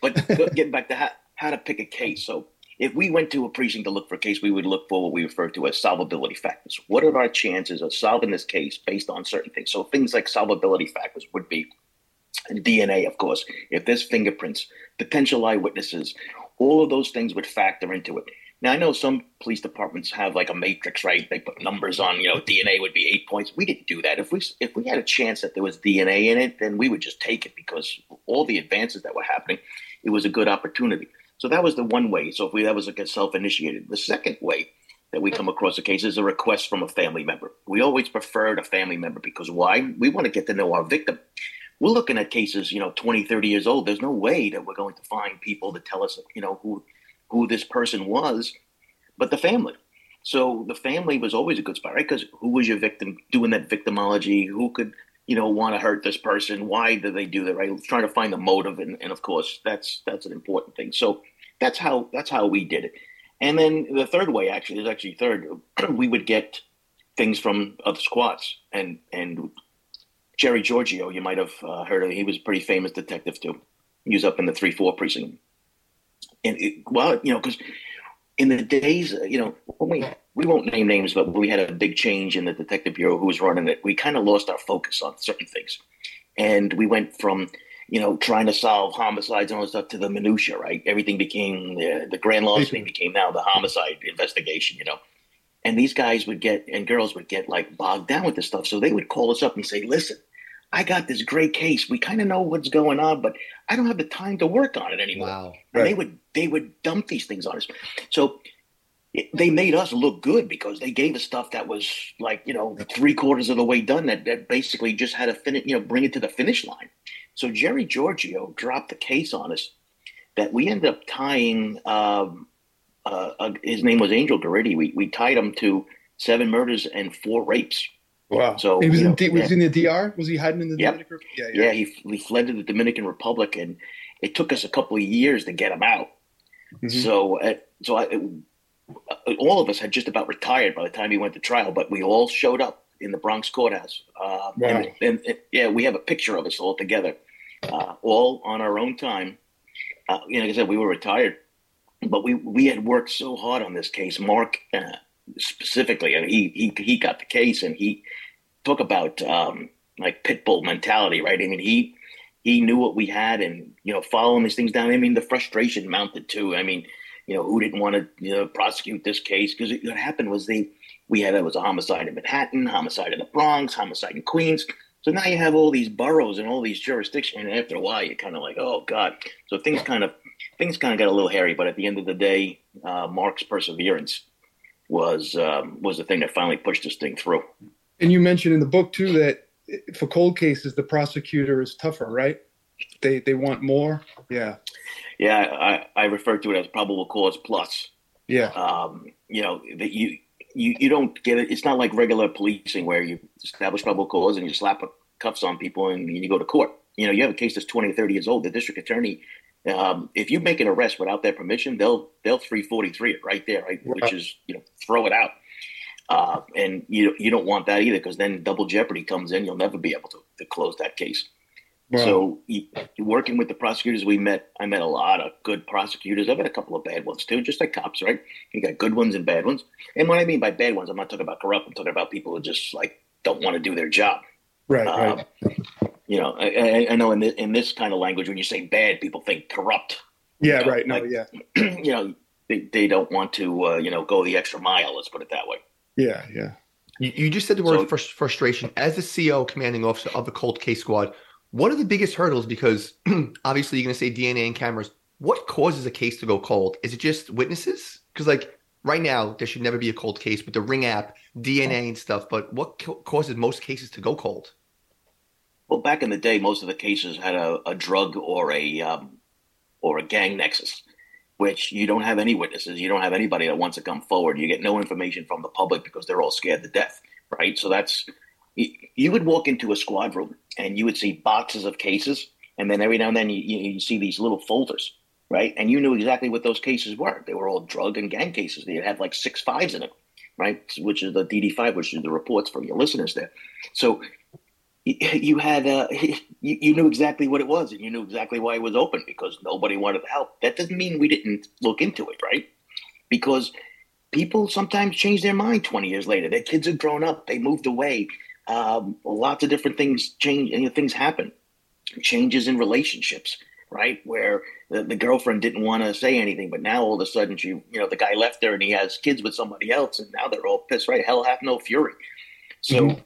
But getting back to how, how to pick a case, so if we went to a precinct to look for a case, we would look for what we refer to as solvability factors. What are our chances of solving this case based on certain things? So things like solvability factors would be DNA, of course. If there's fingerprints, potential eyewitnesses, all of those things would factor into it. Now I know some police departments have like a matrix, right? They put numbers on, you know, DNA would be eight points. We didn't do that. If we if we had a chance that there was DNA in it, then we would just take it because all the advances that were happening, it was a good opportunity. So that was the one way. So if we that was like a self-initiated. The second way that we come across a case is a request from a family member. We always preferred a family member because why? We want to get to know our victim. We're looking at cases, you know, 20, 30 years old. There's no way that we're going to find people to tell us, you know, who who this person was, but the family. So the family was always a good spot, right? Because who was your victim doing that victimology? Who could you know, want to hurt this person? Why do they do that? Right, trying to find the motive, and, and of course, that's that's an important thing. So that's how that's how we did it. And then the third way, actually, is actually third. we would get things from other squads, and and Jerry Giorgio, you might have uh, heard of. He was a pretty famous detective too. He was up in the three four precinct, and it, well, you know, because in the days, you know, we we won't name names, but we had a big change in the detective bureau who was running it. We kind of lost our focus on certain things, and we went from you know, trying to solve homicides and all that stuff to the minutia, right? Everything became the, the grand larceny became now the homicide investigation, you know. And these guys would get and girls would get like bogged down with this stuff. So they would call us up and say, "Listen, I got this great case. We kind of know what's going on, but I don't have the time to work on it anymore." Wow. And right. they would they would dump these things on us. So they made us look good because they gave us stuff that was like you know three quarters of the way done that, that basically just had to finish you know bring it to the finish line so Jerry Giorgio dropped the case on us that we ended up tying. Um, uh, uh, his name was Angel Garritti. We we tied him to seven murders and four rapes. Wow! So he was in know, D, was yeah. in the DR. Was he hiding in the yep. Dominican? Yeah, yeah, yeah. He he fled to the Dominican Republic, and it took us a couple of years to get him out. Mm-hmm. So uh, so I, uh, all of us had just about retired by the time he went to trial, but we all showed up in the Bronx courthouse. Uh, wow. and, and, and, yeah, we have a picture of us all together uh, all on our own time. Uh, you know, like I said, we were retired, but we we had worked so hard on this case. Mark uh, specifically, and he he he got the case, and he talk about um, like pit bull mentality, right? I mean, he he knew what we had, and you know, following these things down. I mean, the frustration mounted too. I mean, you know, who didn't want to you know prosecute this case because what happened was they we had it was a homicide in Manhattan, homicide in the Bronx, homicide in Queens so now you have all these boroughs and all these jurisdictions, and after a while, you're kind of like, oh god. So things kind of things kind of got a little hairy. But at the end of the day, uh, Mark's perseverance was um, was the thing that finally pushed this thing through. And you mentioned in the book too that for cold cases, the prosecutor is tougher, right? They they want more. Yeah. Yeah, I, I refer to it as probable cause plus. Yeah. Um, you know that you you, you don't get it. It's not like regular policing where you establish probable cause and you slap cuffs on people and you go to court. You know, you have a case that's 20 or 30 years old. The district attorney, um, if you make an arrest without their permission, they'll they'll 343 it right there, right? Which is you know throw it out. Uh, and you you don't want that either because then double jeopardy comes in. You'll never be able to, to close that case. Wow. So working with the prosecutors, we met. I met a lot of good prosecutors. I've met a couple of bad ones too, just like cops, right? You got good ones and bad ones. And what I mean by bad ones, I'm not talking about corrupt. I'm talking about people who just like don't want to do their job. Right. Uh, right. You know, I, I know in this, in this kind of language, when you say bad, people think corrupt. Yeah. You know, right. No. Like, yeah. you know, they, they don't want to, uh, you know, go the extra mile. Let's put it that way. Yeah. Yeah. You, you just said the word so, frustration. As the CO, commanding officer of the cold case squad, what are the biggest hurdles? Because obviously you're going to say DNA and cameras. What causes a case to go cold? Is it just witnesses? Because like right now, there should never be a cold case with the Ring app, DNA and stuff. But what co- causes most cases to go cold? Well, back in the day, most of the cases had a, a drug or a um, or a gang nexus, which you don't have any witnesses. You don't have anybody that wants to come forward. You get no information from the public because they're all scared to death, right? So that's you would walk into a squad room and you would see boxes of cases, and then every now and then you, you, you see these little folders, right? And you knew exactly what those cases were. They were all drug and gang cases. They had like six fives in them, right? Which is the DD5, which is the reports for your listeners there. So you had uh, you, you knew exactly what it was, and you knew exactly why it was open because nobody wanted to help. That doesn't mean we didn't look into it, right? Because people sometimes change their mind 20 years later. Their kids have grown up, they moved away um, lots of different things change and you know, things happen. Changes in relationships right? Where the, the girlfriend didn't want to say anything but now all of a sudden she you know the guy left her and he has kids with somebody else and now they're all pissed right? Hell hath no fury. So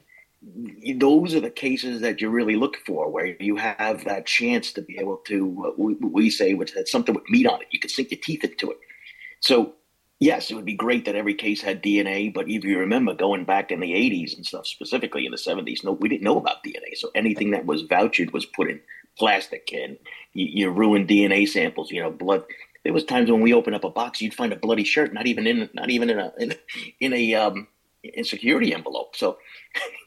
mm-hmm. those are the cases that you really look for where you have that chance to be able to uh, we, we say which had something with meat on it. You can sink your teeth into it. So yes, it would be great that every case had DNA, but if you remember going back in the 80s and stuff, specifically in the 70s, no, we didn't know about DNA. So anything that was vouched was put in plastic and you, you ruined DNA samples, you know, blood. There was times when we opened up a box, you'd find a bloody shirt, not even in, not even in a, in, in a, um, in security envelope. So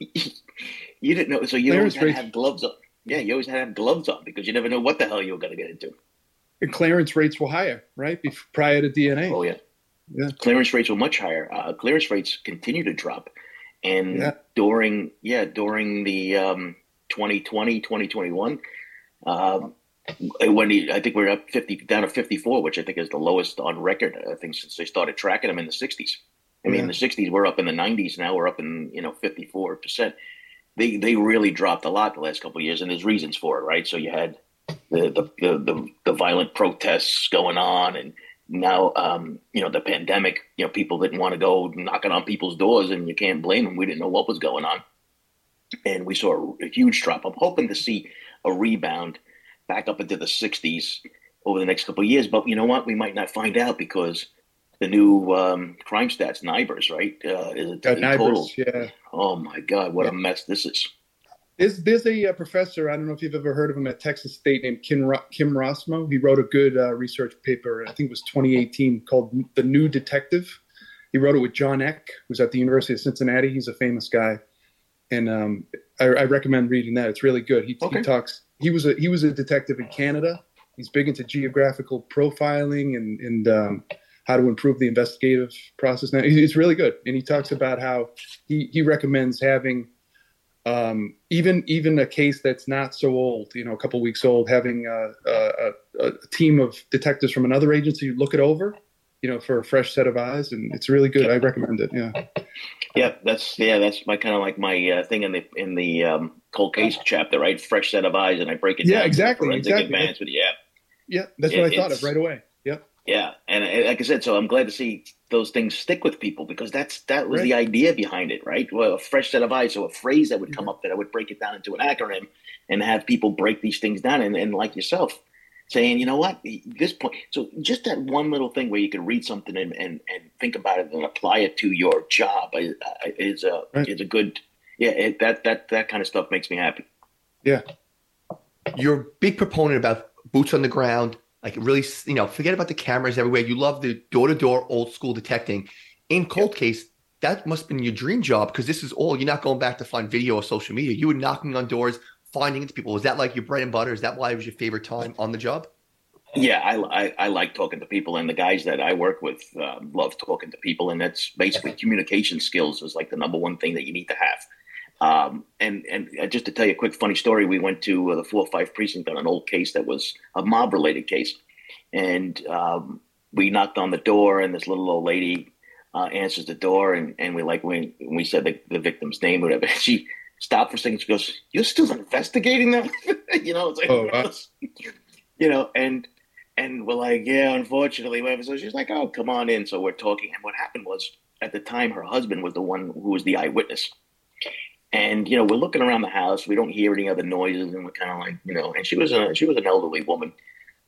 you didn't know, so you Clarence always had to have gloves on. Yeah, you always had to have gloves on because you never know what the hell you were going to get into. And clearance rates were higher, right? Bef- prior to DNA. Oh yeah, Yeah. Clearance rates were much higher. Uh, clearance rates continue to drop, and Yeah. during yeah during the um, 2020 2021, um, when he, I think we're up 50 down to 54, which I think is the lowest on record. I think since they started tracking them in the 60s. I mean, Yeah. in the 60s we're up in the 90s. Now we're up in you know 54 percent. They they really dropped a lot the last couple of years, and there's reasons for it, right? So you had the the the, the, the violent protests going on, and now um, you know the pandemic. You know, people didn't want to go knocking on people's doors, and you can't blame them. We didn't know what was going on, and we saw a, a huge drop. I'm hoping to see a rebound back up into the 60s over the next couple of years. But you know what? We might not find out because the new um, crime stats, NIBRS right? Uh, is it Uh, NIBRS, total? yeah. Oh my God, what Yeah. a mess this is. There's there's a, uh professor I don't know if you've ever heard of him at Texas State named Kim Ro- Kim Rossmo. He wrote a good uh, research paper. I think it was 2018 called "The New Detective." He wrote it with John Eck, who's at the University of Cincinnati. He's a famous guy, and um, I, I recommend reading that. It's really good. He, Okay. he talks. He was a he was a detective in Canada. He's big into geographical profiling and and um, how to improve the investigative process. Now it's really good, and he talks about how he he recommends having um, even even a case that's not so old, you know, a couple weeks old, having a, a, a, team of detectives from another agency look it over, you know, for a fresh set of eyes, and it's really good. I recommend it. Yeah, Yeah, that's yeah, that's my kind of like my uh, thing in the in the um, cold case chapter, right? Fresh set of eyes, and I break it Yeah, down. exactly, Forensic exactly. advancement. Yeah, yeah, that's Yeah, what I thought of right away. Yeah, and like I said, so I'm glad to see those things stick with people because that's that was Right. the idea behind it, right? Well, a fresh set of eyes, so a phrase that would come up that I would break it down into an acronym and have people break these things down, and, and like yourself. Saying, you know what, this point. So just that one little thing where you can read something and, and, and think about it and apply it to your job is, is a Right. is a good. Yeah, it, that that that kind of stuff makes me happy. yeah, You're a big proponent about boots on the ground, like really, you know, forget about the cameras everywhere. You love the door to door old school detecting. In cold case, that must have been your dream job because this is all you're not going back to find video or social media. You were knocking on doors, finding into people. Was that like your bread and butter? Is that why it was your favorite time on the job? Yeah, I, I, I like talking to people, and the guys that I work with uh, love talking to people, and that's basically communication skills is like the number one thing that you need to have. Um, and and uh, just to tell you a quick funny story, we went to uh, the four five precinct on an old case that was a mob related case, and um, we knocked on the door, and this little old lady uh, answers the door, and, and we like when we said the, the victim's name, whatever. She stopped for a second. She goes, "You're still investigating them?" you know, it's like, Oh, wow. you know, and and we're like, yeah, unfortunately, whatever. So she's like, oh, come on in. So we're talking, and what happened was at the time her husband was the one who was the eyewitness. And you know, we're looking around the house. We don't hear any other noises, and we're kind of like, you know. And she was a she was an elderly woman,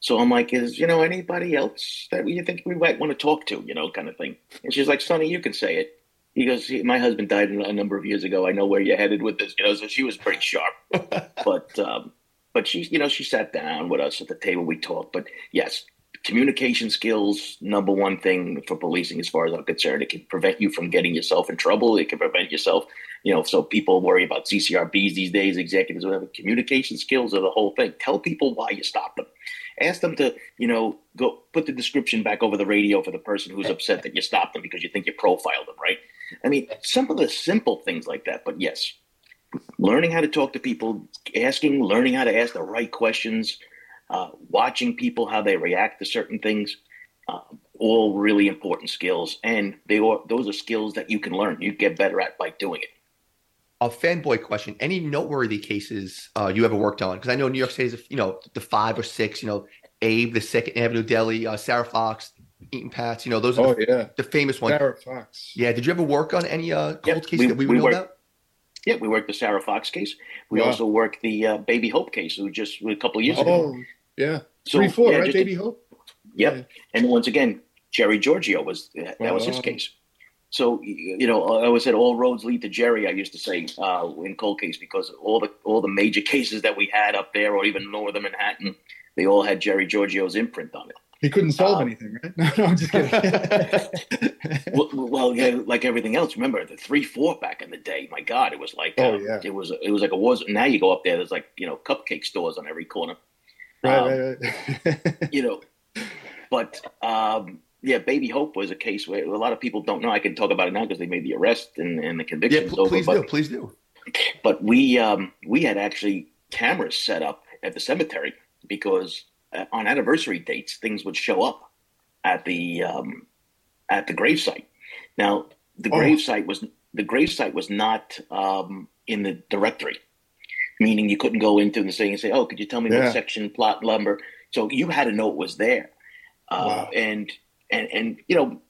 so I'm like, is you know anybody else that you think we might want to talk to, you know, kind of thing. And she's like, Sonny, you can say it. He goes, my husband died a number of years ago. I know where you're headed with this, you know. So she was pretty sharp, but um, but she, you know, she sat down with us at the table. We talked. But yes, communication skills number one thing for policing, as far as I'm concerned. It can prevent you from getting yourself in trouble. It can prevent yourself, you know. So people worry about CCRBs these days, executives, whatever. Communication skills are the whole thing. Tell people why you stopped them. Ask them to, you know, go put the description back over the radio for the person who's upset that you stopped them because you think you profiled them, right? I mean, some of the simple things like that. But yes, learning how to talk to people, asking, learning how to ask the right questions, uh, watching people how they react to certain things, uh, all really important skills. And they are those are skills that you can learn. You get better at by doing it. A fanboy question: Any noteworthy cases uh, you ever worked on? Because I know New York State is, you know, the five or six. You know, Abe, the Second Avenue Deli, uh, Sarah Fox, Etan Patz. You know, those are oh the, yeah, the famous ones. Sarah Fox. Yeah. Did you ever work on any uh, cold Yep, cases we- that we would we know worked- about? Yeah, we worked the Sarah Fox case. We Wow. also worked the uh, Baby Hope case, who just a couple of years ago. Oh yeah, So, three four yeah, right, just to- Baby Hope. Yep. Yeah. And once again, Jerry Giorgio was that was his Wow. case. So you know, I always said all roads lead to Jerry. I used to say uh, in cold case because all the all the major cases that we had up there, or even northern Manhattan, they all had Jerry Giorgio's imprint on it. He couldn't solve um, anything, right? No, no, I'm just kidding. well, well, yeah, like everything else. Remember the three four back in the day? My God, it was like oh um, yeah, it was it was like a was. Now you go up there, there's like you know cupcake stores on every corner. Right, um, right, right. you know, but um, yeah, Baby Hope was a case where a lot of people don't know. I can talk about it now because they made the arrest and, and the conviction. Yeah, please over, do, but, please do. But we um, we had actually cameras set up at the cemetery because uh, on anniversary dates, things would show up at the um, at the gravesite. Now, the oh. gravesite was the gravesite was not um, in the directory, meaning you couldn't go into the thing and say, "Oh, could you tell me yeah. what section, plot number?" So you had to know it was there, uh, wow. and and and you know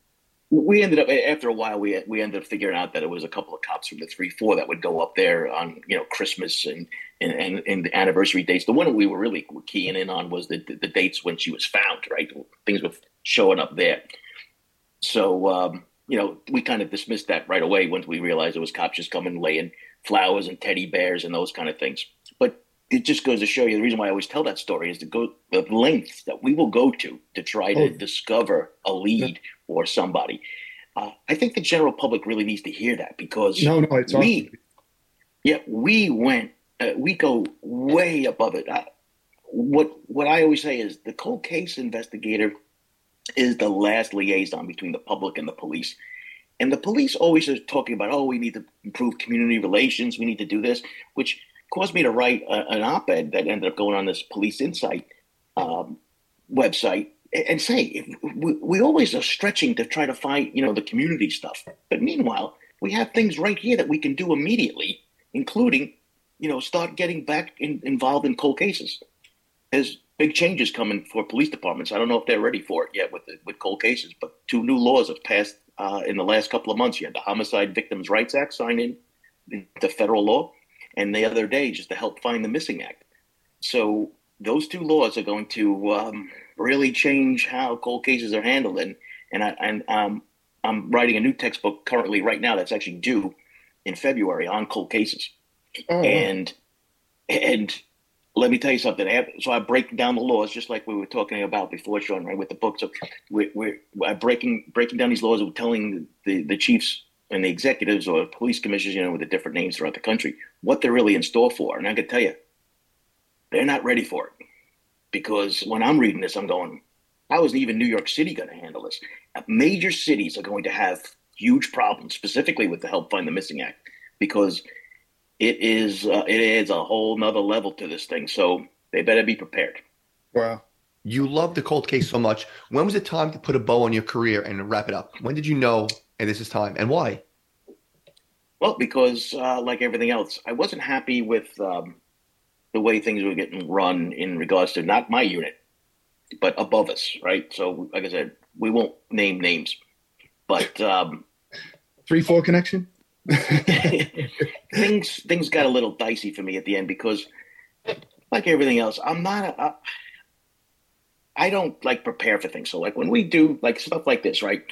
we ended up after a while we we ended up figuring out that it was a couple of cops from the three four that would go up there on you know Christmas and and and, and the anniversary dates. The one we were really keying in on was the, the, the dates when she was found. Right, things were showing up there. So um, you know we kind of dismissed that right away once we realized it was cops just coming laying flowers and teddy bears and those kind of things. But it just goes to show you the reason why I always tell that story is to go the lengths that we will go to to try to oh. discover a lead yeah. or somebody. Uh, I think the general public really needs to hear that because no, no, it's we, awesome. yeah, we went, uh, we go way above it. Uh, what what I always say is the cold case investigator is the last liaison between the public and the police. And the police always are talking about, oh, we need to improve community relations, we need to do this, which caused me to write a, an op-ed that ended up going on this Police Insight um, website and say we, we always are stretching to try to find you know the community stuff, but meanwhile we have things right here that we can do immediately, including you know start getting back in, involved in cold cases. There's big changes coming for police departments. I don't know if they're ready for it yet with the, with cold cases, but two new laws have passed uh, in the last couple of months. You had the Homicide Victims' Rights Act signed in the federal law, and the other day just to help find the missing act. So those two laws are going to um, really change how cold cases are handled. And and I and um, I'm writing a new textbook currently right now that's actually due in February on cold cases. Oh. And and let me tell you something. So I break down the laws just like we were talking about before, Sean, right, with the book. So we're, we're breaking breaking down these laws. We're telling the, the chiefs and the executives or police commissioners, you know, with the different names throughout the country, what they're really in store for. And I can tell you, they're not ready for it. Because when I'm reading this, I'm going, how is even New York City going to handle this? Major cities are going to have huge problems, specifically with the Help Find the Missing Act, because it is uh, adds a whole nother level to this thing. So they better be prepared. Wow. You love the cold case so much. When was it time to put a bow on your career and wrap it up? When did you know and this is time, and why? Well, because uh, like everything else, I wasn't happy with um, the way things were getting run in regards to not my unit, but above us, right? So, like I said, we won't name names, but um, three four connection. things things got a little dicey for me at the end because, like everything else, I'm not. A, I, I don't like prepare for things. So, like when we do like stuff like this, right?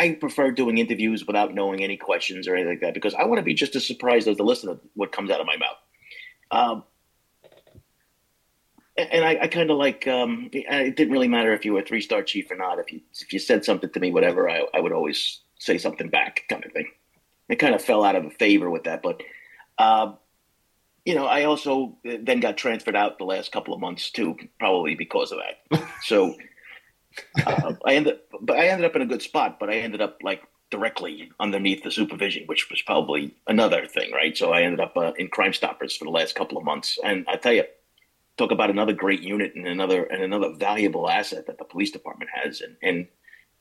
I prefer doing interviews without knowing any questions or anything like that because I want to be just as surprised as the listener what comes out of my mouth. Um, and I, I kind of like um, it didn't really matter if you were a three star chief or not. If you if you said something to me, whatever, I, I would always say something back, kind of thing. It kind of fell out of favor with that, but uh, you know, I also then got transferred out the last couple of months too, probably because of that. so uh, I ended, but I ended up in a good spot. But I ended up like directly underneath the supervision, which was probably another thing, right? So I ended up uh, in Crime Stoppers for the last couple of months, and I tell you, talk about another great unit and another and another valuable asset that the police department has, and and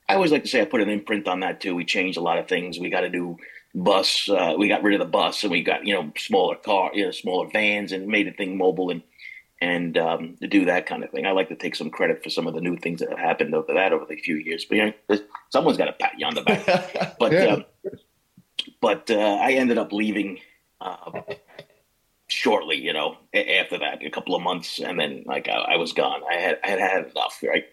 I always like to say I put an imprint on that too. We changed a lot of things. We got to do bus. Uh, we got rid of the bus, and we got you know smaller car, you know, smaller vans, and made the thing mobile and and um, to do that kind of thing. I like to take some credit for some of the new things that have happened over that over the few years. But you know, someone's got to pat you on the back. But yeah. um, but uh, I ended up leaving uh, shortly. You know, after that, a couple of months, and then like I, I was gone. I had I had had enough. Right.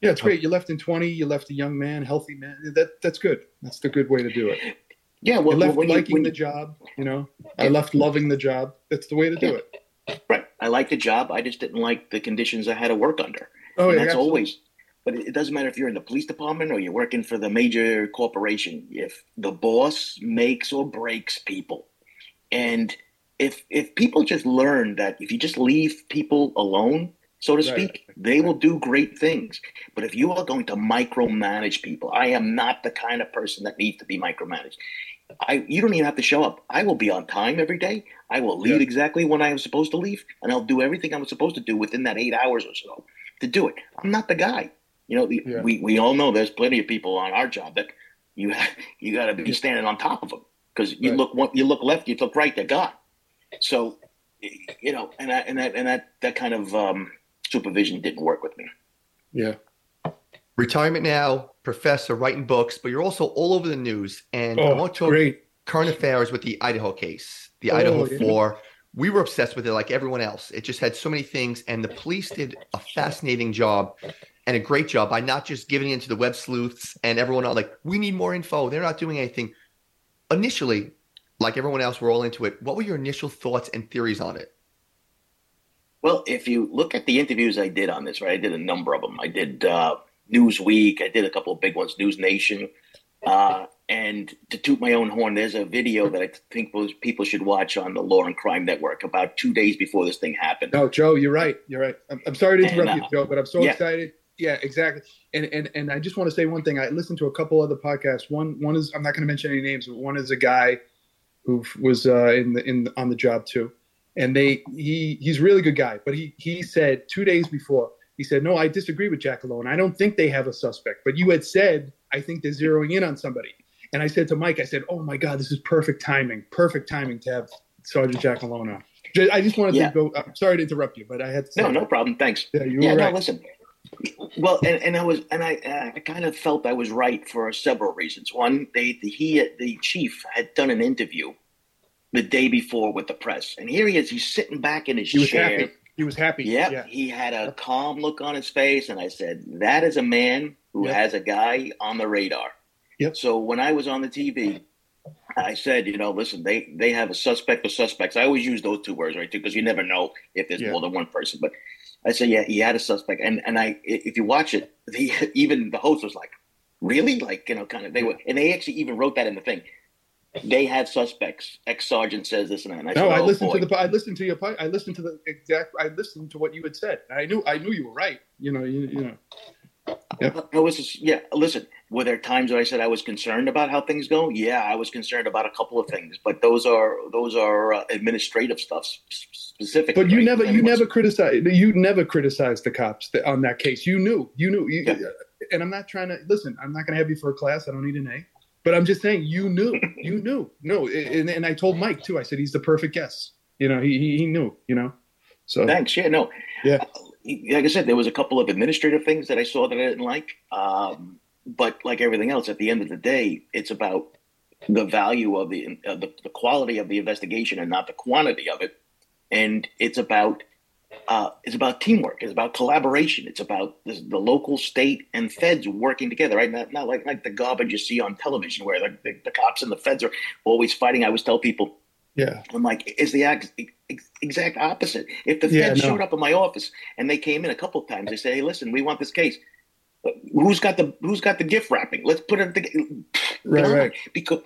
Yeah, it's great. You left in twenty. You left a young man, healthy man. That that's good. That's the good way to do it. Yeah, well, you left when liking you, the job. You know, I left loving the job. That's the way to do it. Right. I liked the job. I just didn't like the conditions I had to work under. Oh, and yeah, that's absolutely. always. But it it doesn't matter if you're in the police department or you're working for the major corporation. If the boss makes or breaks people, and if if people just learn that if you just leave people alone, so to Right. speak, they will do great things. But if you are going to micromanage people, I am not the kind of person that needs to be micromanaged. I you don't even have to show up. I will be on time every day. I will leave Yeah. exactly when I am supposed to leave, and I'll do everything I'm supposed to do within that eight hours or so to do it. I'm not the guy. You know, the, Yeah. we we all know there's plenty of people on our job that you you got to be standing on top of them because you Right. look one- you look left, you look right, they're gone. So, you know, and that and that and that that kind of um, supervision didn't work with me. Yeah. Retirement now, professor, writing books, but you're also all over the news. And I Oh, want to talk great. current affairs with the Idaho case, the Oh, Idaho yeah. Four. We were obsessed with it like everyone else. It just had so many things, and the police did a fascinating job and a great job by not just giving into the web sleuths and everyone else. Like, we need more info. They're not doing anything. Initially, like everyone else, we're all into it. What were your initial thoughts and theories on it? Well, if you look at the interviews I did on this, right, I did a number of them. I did uh, Newsweek, I did a couple of big ones, News Nation, uh, and to toot my own horn, there's a video that I think people should watch on the Law and Crime Network about two days before this thing happened. No, Joe, you're right. You're right. I'm, I'm sorry to And, interrupt uh, you, Joe, but I'm so yeah. excited. Yeah, exactly. And and and I just want to say one thing. I listened to a couple other podcasts. One one is I'm not going to mention any names, but one is a guy who was uh, in the in the, on the job too, and they he he's a really good guy. But he he said two days before he said, "No, I disagree with Giacalone. I don't think they have a suspect. But you had said I think they're zeroing in on somebody." And I said to Mike, I said, "Oh my God, this is perfect timing. Perfect timing to have Sergeant Giacalone on." I just wanted Yeah. to go. I'm sorry to interrupt you, but I had to say No, no that. problem. Thanks. Yeah, you yeah, were no, right. listen. Well, and, and I was, and I, uh, I kind of felt I was right for several reasons. One, they, the, he, the chief had done an interview the day before with the press, and here he is. He's sitting back in his He was chair. happy. He was happy. Yep, Yeah. he had a calm look on his face, and I said, "That is a man who Yep. has a guy on the radar." Yep. So when I was on the TV, I said, "You know, listen, they they have a suspect or suspects." I always use those two words, right? Because you never know if there's Yeah. more than one person. But I said, "Yeah, he had a suspect," and and I, if you watch it, the even the host was like, "Really?" Like you know, kind of they were, and they actually even wrote that in the thing. They had suspects. Ex sergeant says this and that. And I No, said, I "Oh, listened boy." to the. I listened to your. I listened to the exact. I listened to what you had said. I knew. I knew you were right. You know. You, you know. I was just, yeah. Listen, were there times that I said I was concerned about how things go? Yeah, I was concerned about a couple of things, but those are those are uh, administrative stuff s- specifically. But you right? never. You never criticized. You never criticized the cops that, on that case. You knew. You knew. You, Yeah. And I'm not trying to listen. I'm not going to have you for a class. I don't need an A. But I'm just saying. You knew. you knew. No. And, and I told Mike too. I said he's the perfect guest. You know. He he, he knew. You know. So Thanks. Yeah, no. Yeah. Like I said, there was a couple of administrative things that I saw that I didn't like. Um, but like everything else, at the end of the day, it's about the value of the, uh, the the quality of the investigation and not the quantity of it. And it's about uh, it's about teamwork. It's about collaboration. It's about the, the local, state, and feds working together. Right? Not, not like like the garbage you see on television where the, the, the cops and the feds are always fighting. I always tell people yeah. I'm like, it's the ex- ex- exact opposite. If the Yeah, feds no. showed up in my office and they came in a couple of times, they say, "Hey, listen, we want this case. Who's got the Who's got the gift wrapping? Let's put it together." Right. Right. Because,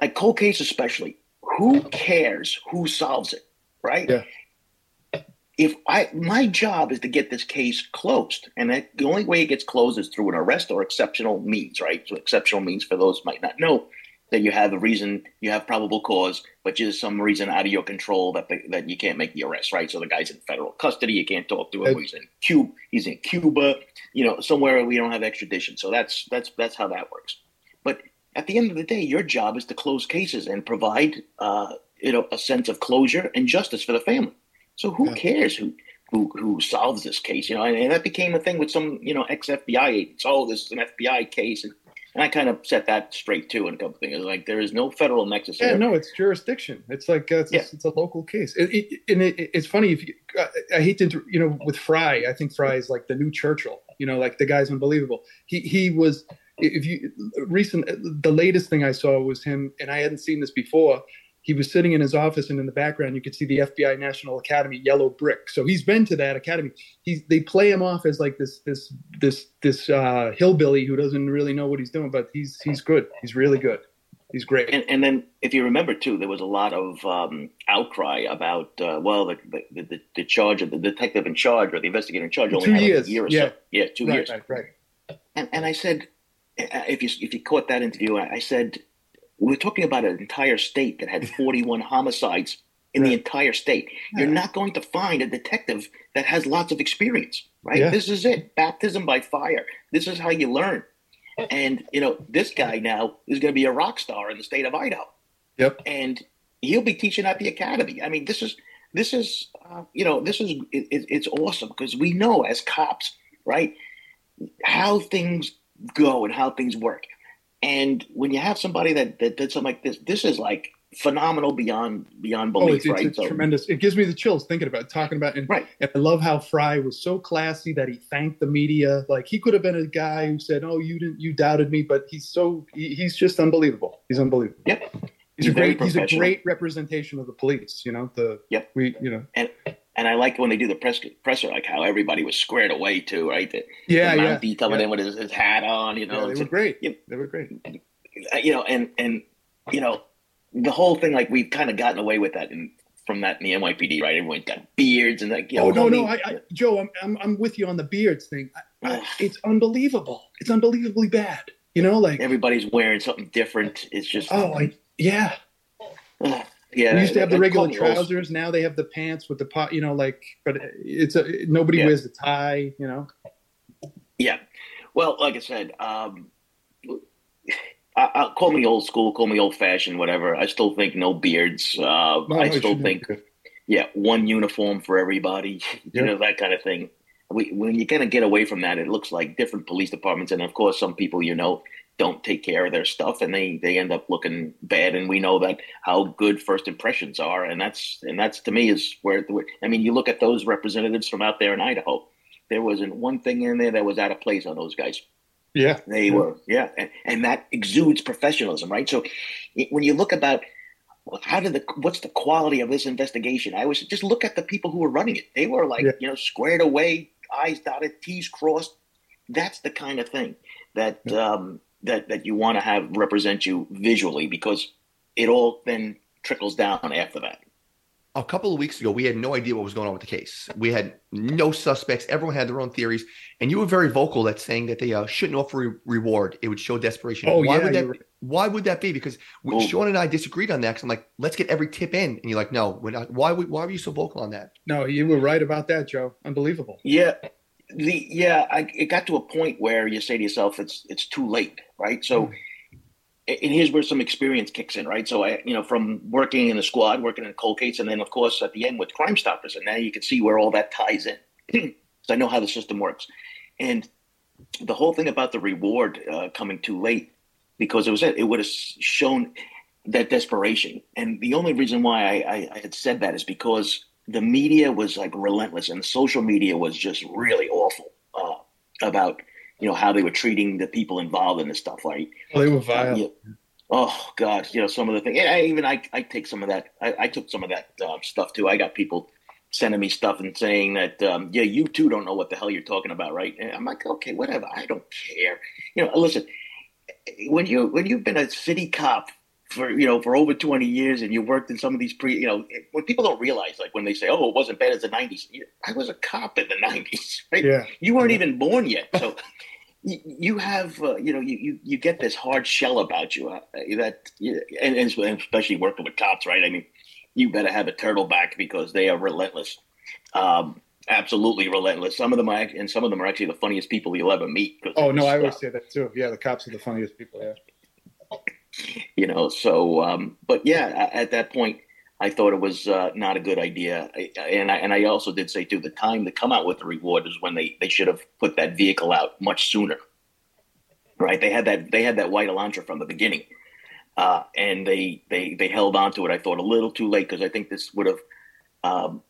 like cold case, especially, who cares who solves it, right? Yeah. If I my job is to get this case closed, and that, the only way it gets closed is through an arrest or exceptional means, right? So exceptional means for those might not know that you have a reason, you have probable cause, but just some reason out of your control that the, that you can't make the arrest, right? So the guy's in federal custody, you can't talk to him. He's in Cuba, he's in Cuba, you know, somewhere we don't have extradition. So that's that's that's how that works. But at the end of the day, your job is to close cases and provide, uh, you know, a sense of closure and justice for the family. So who Yeah. cares who? Who, who solves this case? You know, and, and that became a thing with some, you know, ex FBI agents. Oh, this is an FBI case, and and I kind of set that straight too And a couple things. Like there is no federal nexus Yeah, here. no, it's jurisdiction. It's like uh, it's, Yeah. it's a local case. It, it, and it, it's funny if you, I, I hate to, inter- you know, with Fry, I think Fry is like the new Churchill. You know, like the guy's unbelievable. He he was. If you recent, the latest thing I saw was him, and I hadn't seen this before. He was sitting in his office, and in the background you could see the FBI National Academy yellow brick. So he's been to that academy. He's they play him off as like this this this this uh, hillbilly who doesn't really know what he's doing, but he's he's good. He's really good. He's great. And, and then, if you remember too, there was a lot of um, outcry about uh, well, the, the, the the charge of the detective in charge or the investigator in charge only two had years. like a year or yeah. so. Yeah, two right, years. Right, right. And, and I said, uh, if you if you caught that interview, I, I said we're talking about an entire state that had 41 homicides in the entire state. You're not going to find a detective that has lots of experience, right? Yeah. This is it. Baptism by fire. This is how you learn. And you know, this guy now is going to be a rock star in the state of Idaho, Yep. and he'll be teaching at the academy. I mean, this is this is uh, you know this is it, it's awesome because we know as cops, right, how things go and how things work. And when you have somebody that, that did something like this, this is like phenomenal beyond beyond Oh, belief, it's, it's, right? it's tremendous. It gives me the chills thinking about it, talking about and, Right. and I love how Fry was so classy that he thanked the media. Like he could have been a guy who said, "Oh, you didn't, you doubted me," but he's so he, he's just unbelievable. He's unbelievable. Yep. He's, He's a great he's a great representation of the police. You know the Yep. we you know and and I like when they do the press presser, like how everybody was squared away too, right? The, yeah the yeah, Mountie coming yeah. in with his, his hat on, you Yeah, know, they it's were great. Yep. They were great. you know, and and you know, the whole thing like we've kind of gotten away with that in, from that in the NYPD, right? Everyone's got beards and like, you oh, know, Oh no, no, I, I, Joe, I'm, I'm I'm with you on the beards thing. I, it's unbelievable. It's unbelievably bad. You know, like everybody's wearing something different. It's just oh, I, yeah. Yeah. we used to have the regular trousers. Now they have the pants with the pot. You know, like, but it's a nobody Yeah. wears the tie. You know. Yeah. Well, like I said, um, I, I, call me old school, call me old fashioned, whatever. I still think no beards. Uh, No, I still think, yeah, one uniform for everybody. You Yeah. know that kind of thing. We, when you kind of get away from that, it looks like different police departments, and of course, some people you know don't take care of their stuff, and they they end up looking bad. And we know that how good first impressions are, and that's and that's to me is where I mean, you look at those representatives from out there in Idaho. There wasn't one thing in there that was out of place on those guys. Yeah. They Yeah. were, yeah, and, and that exudes professionalism, right? So it- when you look about how did the what's the quality of this investigation? I was just look at the people who were running it. They were like, Yeah. you know, squared away, I's dotted, T's crossed. That's the kind of thing that um, that that you want to have represent you visually because it all then trickles down after that. a couple of weeks ago, we had no idea what was going on with the case. We had no suspects. Everyone had their own theories, and you were very vocal that saying that they uh, shouldn't offer re- reward. It would show desperation. Oh, why yeah, would that? you're right. Why would that be? Because we, Oh. Sean and I disagreed on that. Because I'm like, let's get every tip in, and you're like, no, we're not. Why? Why were you so vocal on that? No, you were right about that, Joe. Unbelievable. Yeah, the yeah, I, it got to a point where you say to yourself, "It's it's too late," right? So, and here's where some experience kicks in, right? So I, you know, from working in the squad, working in cold case, and then of course at the end with Crime Stoppers, and now you can see where all that ties in. so I know how the system works, and the whole thing about the reward uh, coming too late because it was it, it would have shown that desperation, and the only reason why I, I, I had said that is because the media was like relentless, and social media was just really awful uh, about you know how they were treating the people involved in this stuff, right? Well, they were vile. Yeah. Oh God, you know some of the things. I, even I, I take some of that. I, I took some of that uh, stuff too. I got people sending me stuff and saying that, um, yeah, you too don't know what the hell you're talking about, right? And I'm like, okay, whatever. I don't care. You know, listen. When you when you've been a city cop for you know for over 20 years and you worked in some of these pre you know when people don't realize like when they say oh it wasn't bad as the 90s i was a cop in the 90s right Yeah. you weren't even born yet so you, you have uh, you know you, you you get this hard shell about you uh, that and, and especially working with cops right i mean you better have a turtle back because they are relentless um absolutely relentless some of them are and some of them are actually the funniest people you'll ever meet. Oh no, I uh, always say that too. Yeah, the cops are the funniest people. Yeah. You know so um but yeah at that point i thought it was uh, not a good idea. I- and i and i also did say too the time to come out with the reward is when they they should have put that vehicle out much sooner. Right? They had that they had that white elantra from the beginning. Uh and they they they held on to it i thought a little too late because i think this would have um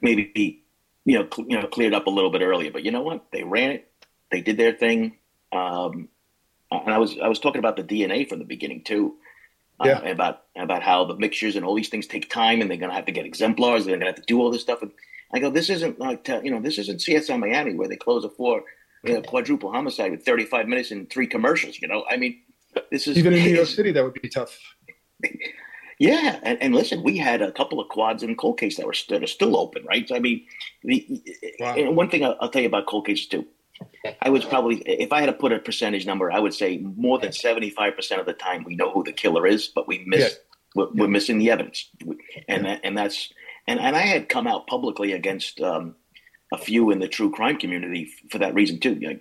maybe you know cl- you know cleared up a little bit earlier. But you know what? They ran it. They did their thing. Um and I was I was talking about the DNA from the beginning too. uh, yeah. about about how the mixtures and all these things take time, and they're going to have to get exemplars. They're going to have to do all this stuff. And I go, this isn't like you know, this isn't CSI Miami where they close a four you know, quadruple homicide with 35 minutes and three commercials. You know, I mean, this is even in New York City that would be tough. Yeah, and, and, listen, we had a couple of quads in cold case that were that are still open, right? So, I mean, the wow. one thing I'll, I'll, tell you about cold cases too. I would probably, if I had to put a percentage number, I would say more than seventy five percent of the time we know who the killer is, but we miss, yeah. we're, yeah. we're, missing the evidence, and yeah. and that's and and I had come out publicly against um, a few in the true crime community for that reason too.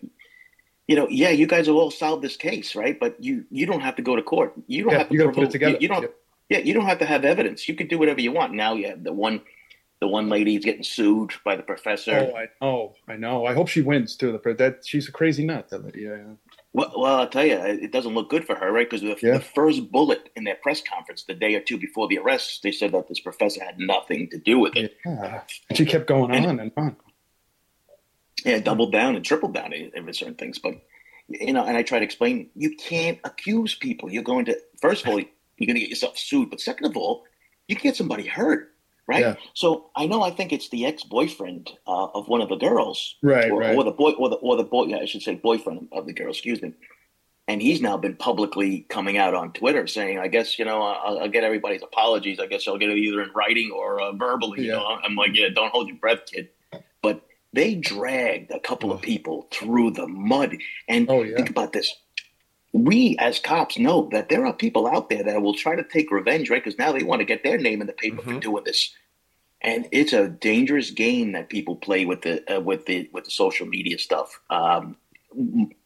You know, yeah, you guys have all solved this case, right? But you you don't have to go to court. You don't have to. Got put it together. You, you don't. Yep yeah, you don't have to have evidence. You can do whatever you want. Now you have the one, the one lady is getting sued by the professor. Oh, I know, I know. I hope she wins too. The that she's a crazy nut. That lady. Yeah. Well, well, I'll tell you, it doesn't look good for her, right? Because the, yeah. the, first bullet in their press conference, the day or two before the arrest, they said that this professor had nothing to do with it. Yeah. She kept going and, on and on. Yeah, doubled down and tripled down in certain things, but you know, and I try to explain, you can't accuse people. You're going to first of all, you're going to get yourself sued. But second of all, you can get somebody hurt, right? Yeah. So I know I think it's the ex boyfriend uh, of one of the girls, right, or, right, or the boy, or the or the boy. Yeah, I should say boyfriend of the girl. Excuse me. And he's now been publicly coming out on Twitter saying, "I guess you know I'll, I'll get everybody's apologies. I guess I'll get it either in writing or uh, verbally." Yeah. You know, I'm like, "Yeah, don't hold your breath, kid." But they dragged a couple of people through the mud. And oh, yeah. think about this: we as cops know that there are people out there that will try to take revenge, right? Because now they want to get their name in the paper mm-hmm. for doing this, and it's a dangerous game that people play with the uh, with the with the social media stuff. Um,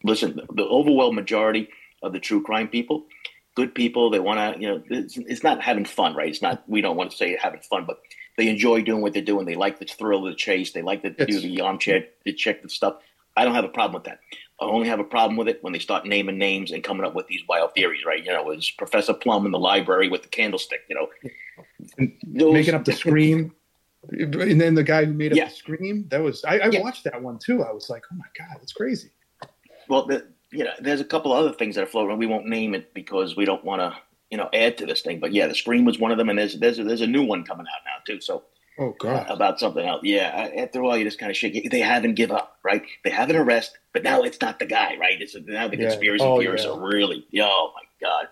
listen, the overwhelming majority of the true crime people, good people, they want to, you know, it's, it's, not having fun, right? It's not. We don't want to say having fun, but they enjoy doing what they're doing. They like the thrill of the chase. They like to do the armchair, to check the stuff. I don't have a problem with that. I only have a problem with it when they start naming names and coming up with these wild theories, right? You know, it was Professor Plum in the library with the candlestick, you know. Those, making up the scream. And then the guy who made up yeah. the scream, that was, I, I yeah. watched that one too. I was like, oh my God, that's crazy. Well, the, you know, there's a couple other things that are floating. We won't name it because we don't want to, you know, add to this thing. But yeah, the scream was one of them. And there's, there's, a, there's a new one coming out now too. So, Oh God! About something else. Yeah. After all, you just kind of shake. They haven't give up, right? They have an arrest, but now it's not the guy, right? It's now the conspiracy oh, theorists yeah. are really. Oh my God.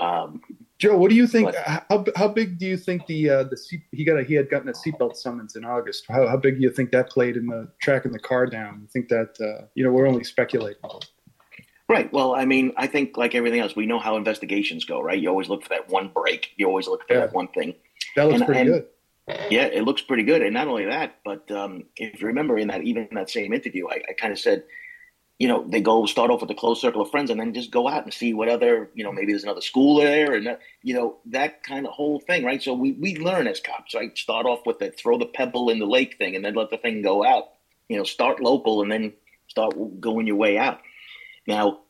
Um, Joe, what do you think? But, how how big do you think the uh, the seat, he got a, he had gotten a seatbelt summons in August? How how big do you think that played in the tracking the car down? You think that uh, you know we're only speculating. Right. Well, I mean, I think like everything else, we know how investigations go, right? You always look for that one break. You always look for yeah. that one thing. That looks and, pretty and, good yeah, it looks pretty good. And not only that, but um, if you remember in that even that same interview, I, I kind of said, you know, they go start off with a close circle of friends and then just go out and see what other, you know, maybe there's another school there and, you know, that kind of whole thing, right? So we, we learn as cops, right? Start off with the throw the pebble in the lake thing and then let the thing go out. You know, start local and then start going your way out. Now,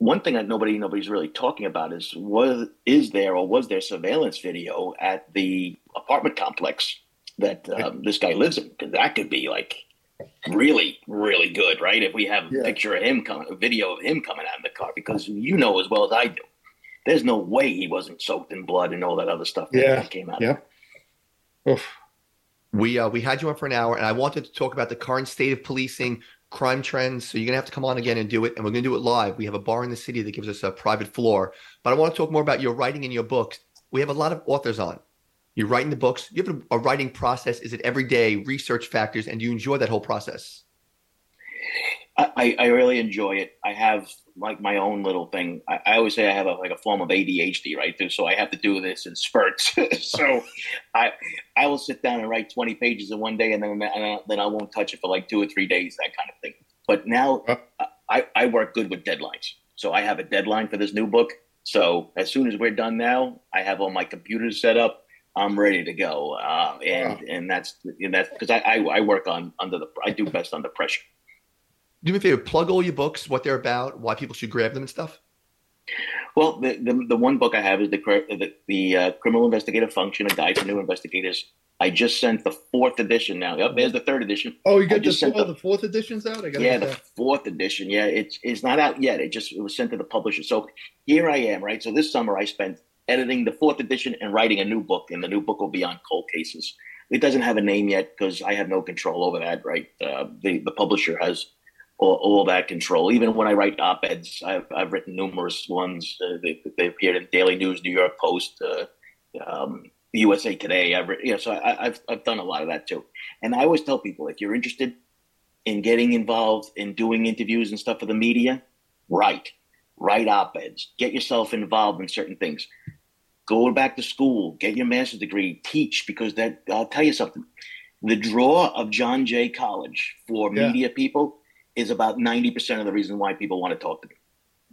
one thing that nobody nobody's really talking about is was is there or was there surveillance video at the apartment complex that um, this guy lives in? Because that could be like really really good, right? If we have yeah. a picture of him coming, a video of him coming out of the car, because you know as well as I do, there's no way he wasn't soaked in blood and all that other stuff that yeah. came out. Yeah. Oof. We uh, we had you on for an hour, and I wanted to talk about the current state of policing, crime trends. So you're gonna have to come on again and do it, and we're gonna do it live. We have a bar in the city that gives us a private floor. But I want to talk more about your writing in your books. We have a lot of authors on. You're writing the books. You have a, a writing process. Is it every day research factors, and do you enjoy that whole process? I, I really enjoy it. I have like my own little thing. I, I always say I have a, like a form of ADHD, right? So I have to do this in spurts. so I I will sit down and write 20 pages in one day, and then and I, then I won't touch it for like two or three days, that kind of thing. But now I, I work good with deadlines. So I have a deadline for this new book. So as soon as we're done now, I have all my computers set up. I'm ready to go, uh, and wow. and that's and that's because I, I I work on under the I do best under pressure do me a favor, plug all your books, what they're about, why people should grab them and stuff. Well, the the, the one book I have is the the, the uh, Criminal Investigative Function, a guide for new investigators. I just sent the fourth edition now. Yep, there's the third edition. Oh, you got the, four, the, the, fourth edition's out. yeah, the fourth edition. Yeah, it's it's not out yet. It just it was sent to the publisher. So here I am, right? So this summer I spent editing the fourth edition and writing a new book, and the new book will be on cold cases. It doesn't have a name yet because I have no control over that. Right, uh, the the publisher has all, all, that control. Even when I write op eds, I've I've written numerous ones. Uh, they they appeared in Daily News, New York Post, uh, um, USA Today. I've you know, so I, I've I've done a lot of that too. And I always tell people if you're interested in getting involved in doing interviews and stuff for the media, write, write op eds, get yourself involved in certain things. Go back to school, get your master's degree, teach, because that I'll tell you something. The draw of John Jay College for yeah. media people is about 90% of the reason why people want to talk to me.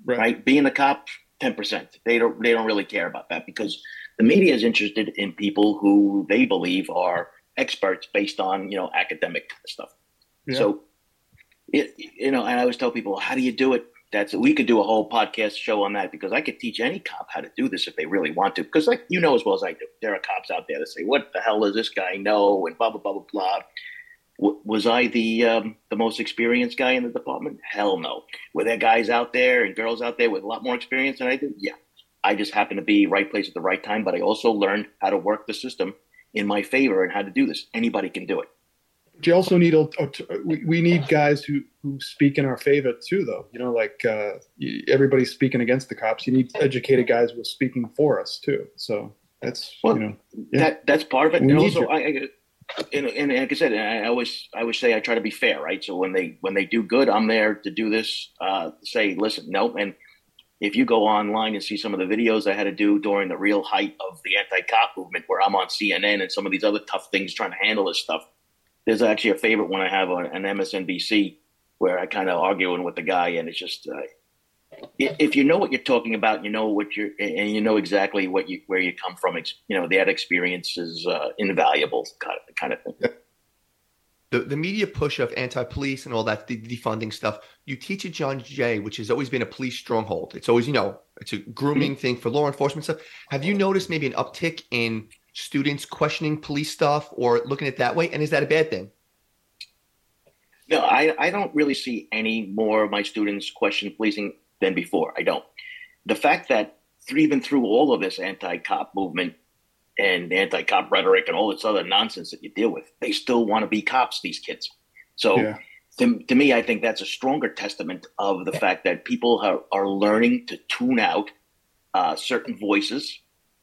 Right. right? Being a cop, 10%. They don't they don't really care about that because the media is interested in people who they believe are experts based on, you know, academic stuff. Yeah. So it, you know, and I always tell people, how do you do it? That's we could do a whole podcast show on that because I could teach any cop how to do this if they really want to. Because like you know as well as I do, there are cops out there that say, "What the hell does this guy know?" and blah blah blah blah blah. W- was I the um, the most experienced guy in the department? Hell no. Were there guys out there and girls out there with a lot more experience than I did? Yeah. I just happened to be right place at the right time, but I also learned how to work the system in my favor and how to do this. Anybody can do it you also need a, we need guys who who speak in our favor too though you know like uh, everybody's speaking against the cops you need educated guys who are speaking for us too so that's well, you know yeah. that that's part of it we and also I, I and, and, like I said, I always I always say I try to be fair, right? So when they when they do good, I'm there to do this. Uh, say, listen, no, and if you go online and see some of the videos I had to do during the real height of the anti-cop movement, where I'm on CNN and some of these other tough things trying to handle this stuff, there's actually a favorite one I have on an MSNBC where I kind of arguing with the guy, and it's just uh, if you know what you're talking about, you know what you're, and you know exactly what you where you come from. You know that experience is uh, invaluable, kind of, kind of thing. The, the media push of anti-police and all that the defunding stuff you teach at john jay which has always been a police stronghold it's always you know it's a grooming mm-hmm. thing for law enforcement stuff have you noticed maybe an uptick in students questioning police stuff or looking at it that way? And is that a bad thing? No, I, I don't really see any more of my students question policing than before. I don't. The fact that through, even through all of this anti-cop movement and anti-cop rhetoric and all this other nonsense that you deal with, they still want to be cops. These kids. So yeah. to, to me, I think that's a stronger testament of the fact that people are, are learning to tune out uh, certain voices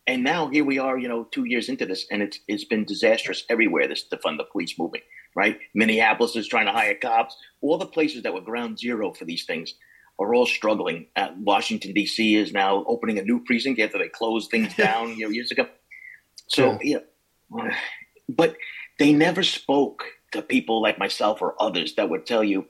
and now here we are, you know, two years into this, and it's it's been disastrous everywhere. This defund the police movement, right? Minneapolis is trying to hire cops. All the places that were ground zero for these things are all struggling. Uh, Washington D.C. is now opening a new precinct after they closed things down, you know, years ago. So yeah, but they never spoke to people like myself or others that would tell you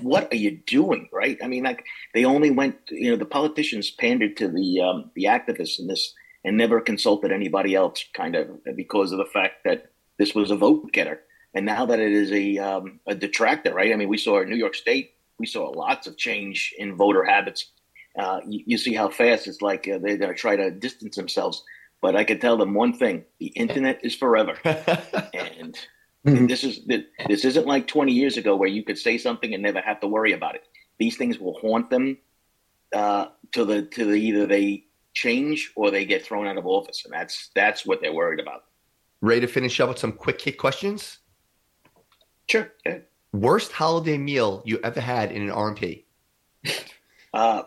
what are you doing right i mean like they only went you know the politicians pandered to the um, the activists in this and never consulted anybody else, kind of because of the fact that this was a vote getter. And now that it is a um, a detractor, right? I mean, we saw in New York State, we saw lots of change in voter habits. Uh, you, you, see how fast it's like uh, they're going to try to distance themselves. But I can tell them one thing: the internet is forever, and mm-hmm. this is this isn't like 20 years ago where you could say something and never have to worry about it. These things will haunt them uh, to the to the either they change or they get thrown out of office, and that's that's what they're worried about. Ready to finish up with some quick hit questions? Sure. Yeah. Worst holiday meal you ever had in an RMP? Uh,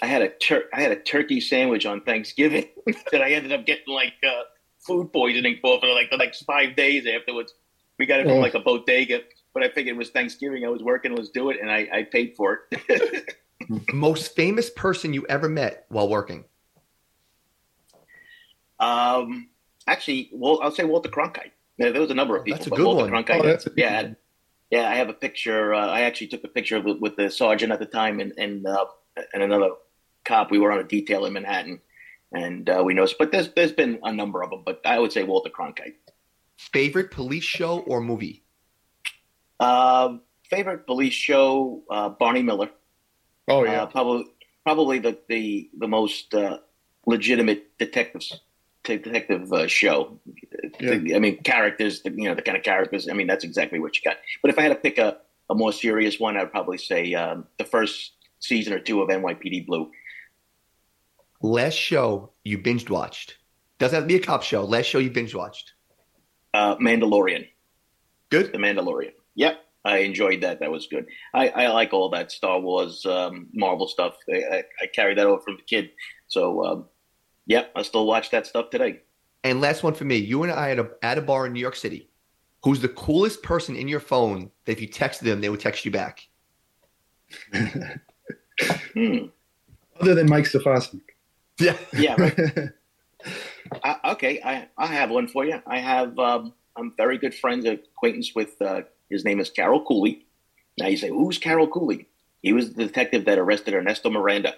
I had a tur- I had a turkey sandwich on Thanksgiving that I ended up getting like uh, food poisoning for for like the next five days afterwards. We got it from oh. like a bodega, but I figured it was Thanksgiving. I was working, let's do it, and I, I paid for it. Most famous person you ever met while working? Um, actually, well, I'll say Walter Cronkite. Yeah, there was a number of people. That's a good Walter one. Cronkite. Oh, yeah, yeah. I have a picture. Uh, I actually took a picture with, with the sergeant at the time and and uh, and another cop. We were on a detail in Manhattan, and uh, we noticed. But there's there's been a number of them. But I would say Walter Cronkite. Favorite police show or movie? Uh, favorite police show: uh, Barney Miller. Oh yeah, uh, probably probably the the the most uh, legitimate detectives detective uh, show. Yeah. I mean, characters, you know, the kind of characters. I mean, that's exactly what you got. But if I had to pick a, a more serious one, I'd probably say um, the first season or two of NYPD Blue. last show you binged watched. Doesn't have to be a cop show. Last show you binge watched. Uh, Mandalorian. Good. The Mandalorian. Yep. I enjoyed that. That was good. I, I like all that Star Wars, um, Marvel stuff. I, I, I carried that over from the kid. So, um, yeah, I still watch that stuff today. And last one for me. You and I at a, at a bar in New York City. Who's the coolest person in your phone that if you texted them, they would text you back? Hmm. Other than Mike Stefosnik. Yeah. Yeah, right. I, okay, I, I have one for you. I have, um, I'm very good friends, acquaintance with, uh, his name is Carroll Cooley. Now you say, who's Carroll Cooley? He was the detective that arrested Ernesto Miranda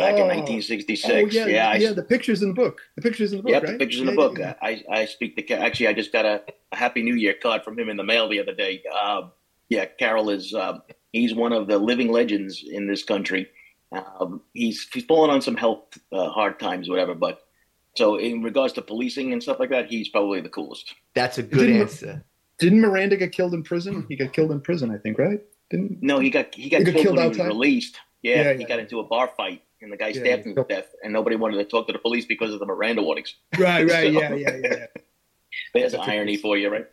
back in Oh. 1966. Oh, yeah, yeah, yeah, I, the pictures in the book. The pictures in the book, Yeah, right? the pictures in the Yeah, book. yeah, I, I speak to Ca- actually. I just got a, a Happy New Year card from him in the mail the other day. Um, yeah, Carroll is um, he's one of the living legends in this country. Um, he's he's fallen on some health uh, hard times, whatever. But so in regards to policing and stuff like that, he's probably the coolest. That's a good Didn't- answer. Didn't Miranda get killed in prison? He got killed in prison, I think, right? Didn't? No, he got he got He got killed, killed when he was released. Yeah, Yeah, he yeah, got into a bar fight and the guy Yeah, stabbed yeah. him to death, and nobody wanted to talk to the police because of the Miranda warnings. Right, right, So- yeah, yeah, yeah. There's That's a- irony for you, right?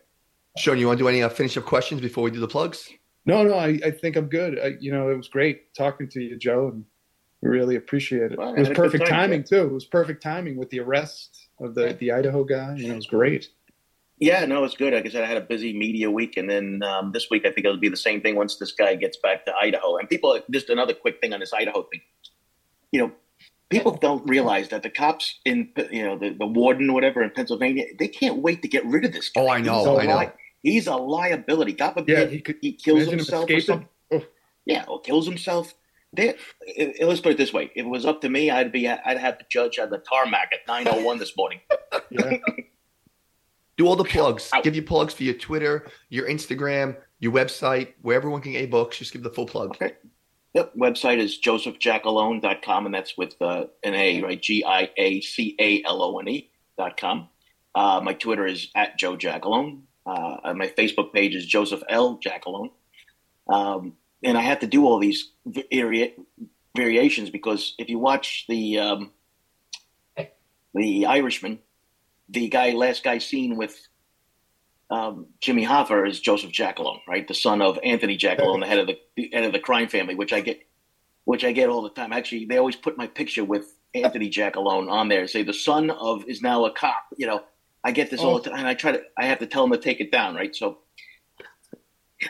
Sean, you want to do any uh, finish up questions before we do the plugs? No, no, I, I think I'm good. I, you know, it was great talking to you, Joe, and we really appreciate it. Well, it was had a good perfect time, timing too. It was perfect timing with the arrest of the the Idaho guy. You know, it was great. Yeah, no, it's good. Like I said, I had a busy media week, and then um, this week I think it'll be the same thing once this guy gets back to Idaho. And people, just another quick thing on this Idaho thing. You know, people don't realize that the cops in, you know, the, the warden or whatever in Pennsylvania, they can't wait to get rid of this guy. Oh, I know, He's a I know. li- He's a liability. God forbid Yeah, he, he kills himself or something. Oh. Yeah, or kills himself. They, it, it- let's put it this way: if it was up to me, I'd be, I'd have the judge at the tarmac at nine oh one this morning. Yeah, Do all the plugs. Ow. Give you plugs for your Twitter, your Instagram, your website, where everyone can get books. Just give the full plug. Okay. Yep. Website is josephgiacalone.com, and that's with uh, an A, right? G I A C A L O N E dot com. Uh, my Twitter is at Joe Giacalone. Uh, my Facebook page is Joseph L. Giacalone. Um, and I have to do all these vari- variations because if you watch the um, the Irishman, the guy, last guy seen with um, Jimmy Hoffa is Joseph Giacalone, right? The son of Anthony Giacalone, the head of the, the head of the crime family, which I get, which I get all the time. Actually, they always put my picture with Anthony Giacalone on there. Say the son of is now a cop. You know, I get this all the time, and I try to. I have to tell them to take it down, right? So.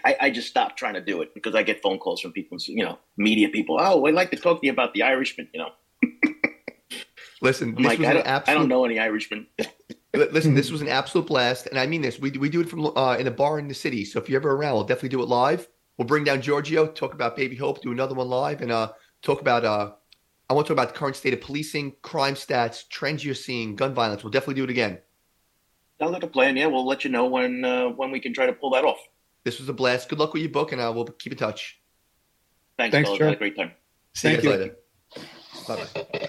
I, I just stopped trying to do it because I get phone calls from people, you know, media people. Oh, I'd like to talk to you about the Irishman. You know, Listen, I'm this like, was I don't, absolute. I don't know any Irishmen. Li- Listen, this was an absolute blast, and I mean this. We we do it from uh, in a bar in the city. So if you're ever around, we'll definitely do it live. We'll bring down Giorgio, talk about Baby Hope, do another one live, and uh, talk about uh, I want to talk about the current state of policing, crime stats, trends you're seeing, gun violence. We'll definitely do it again. Sounds like a plan. Yeah, we'll let you know when uh, when we can try to pull that off. This was a blast. Good luck with your book, and uh, we'll keep in touch. Thanks, Thanks, fellas. Joe. Had a great time. See Thank you you. later. Bye bye.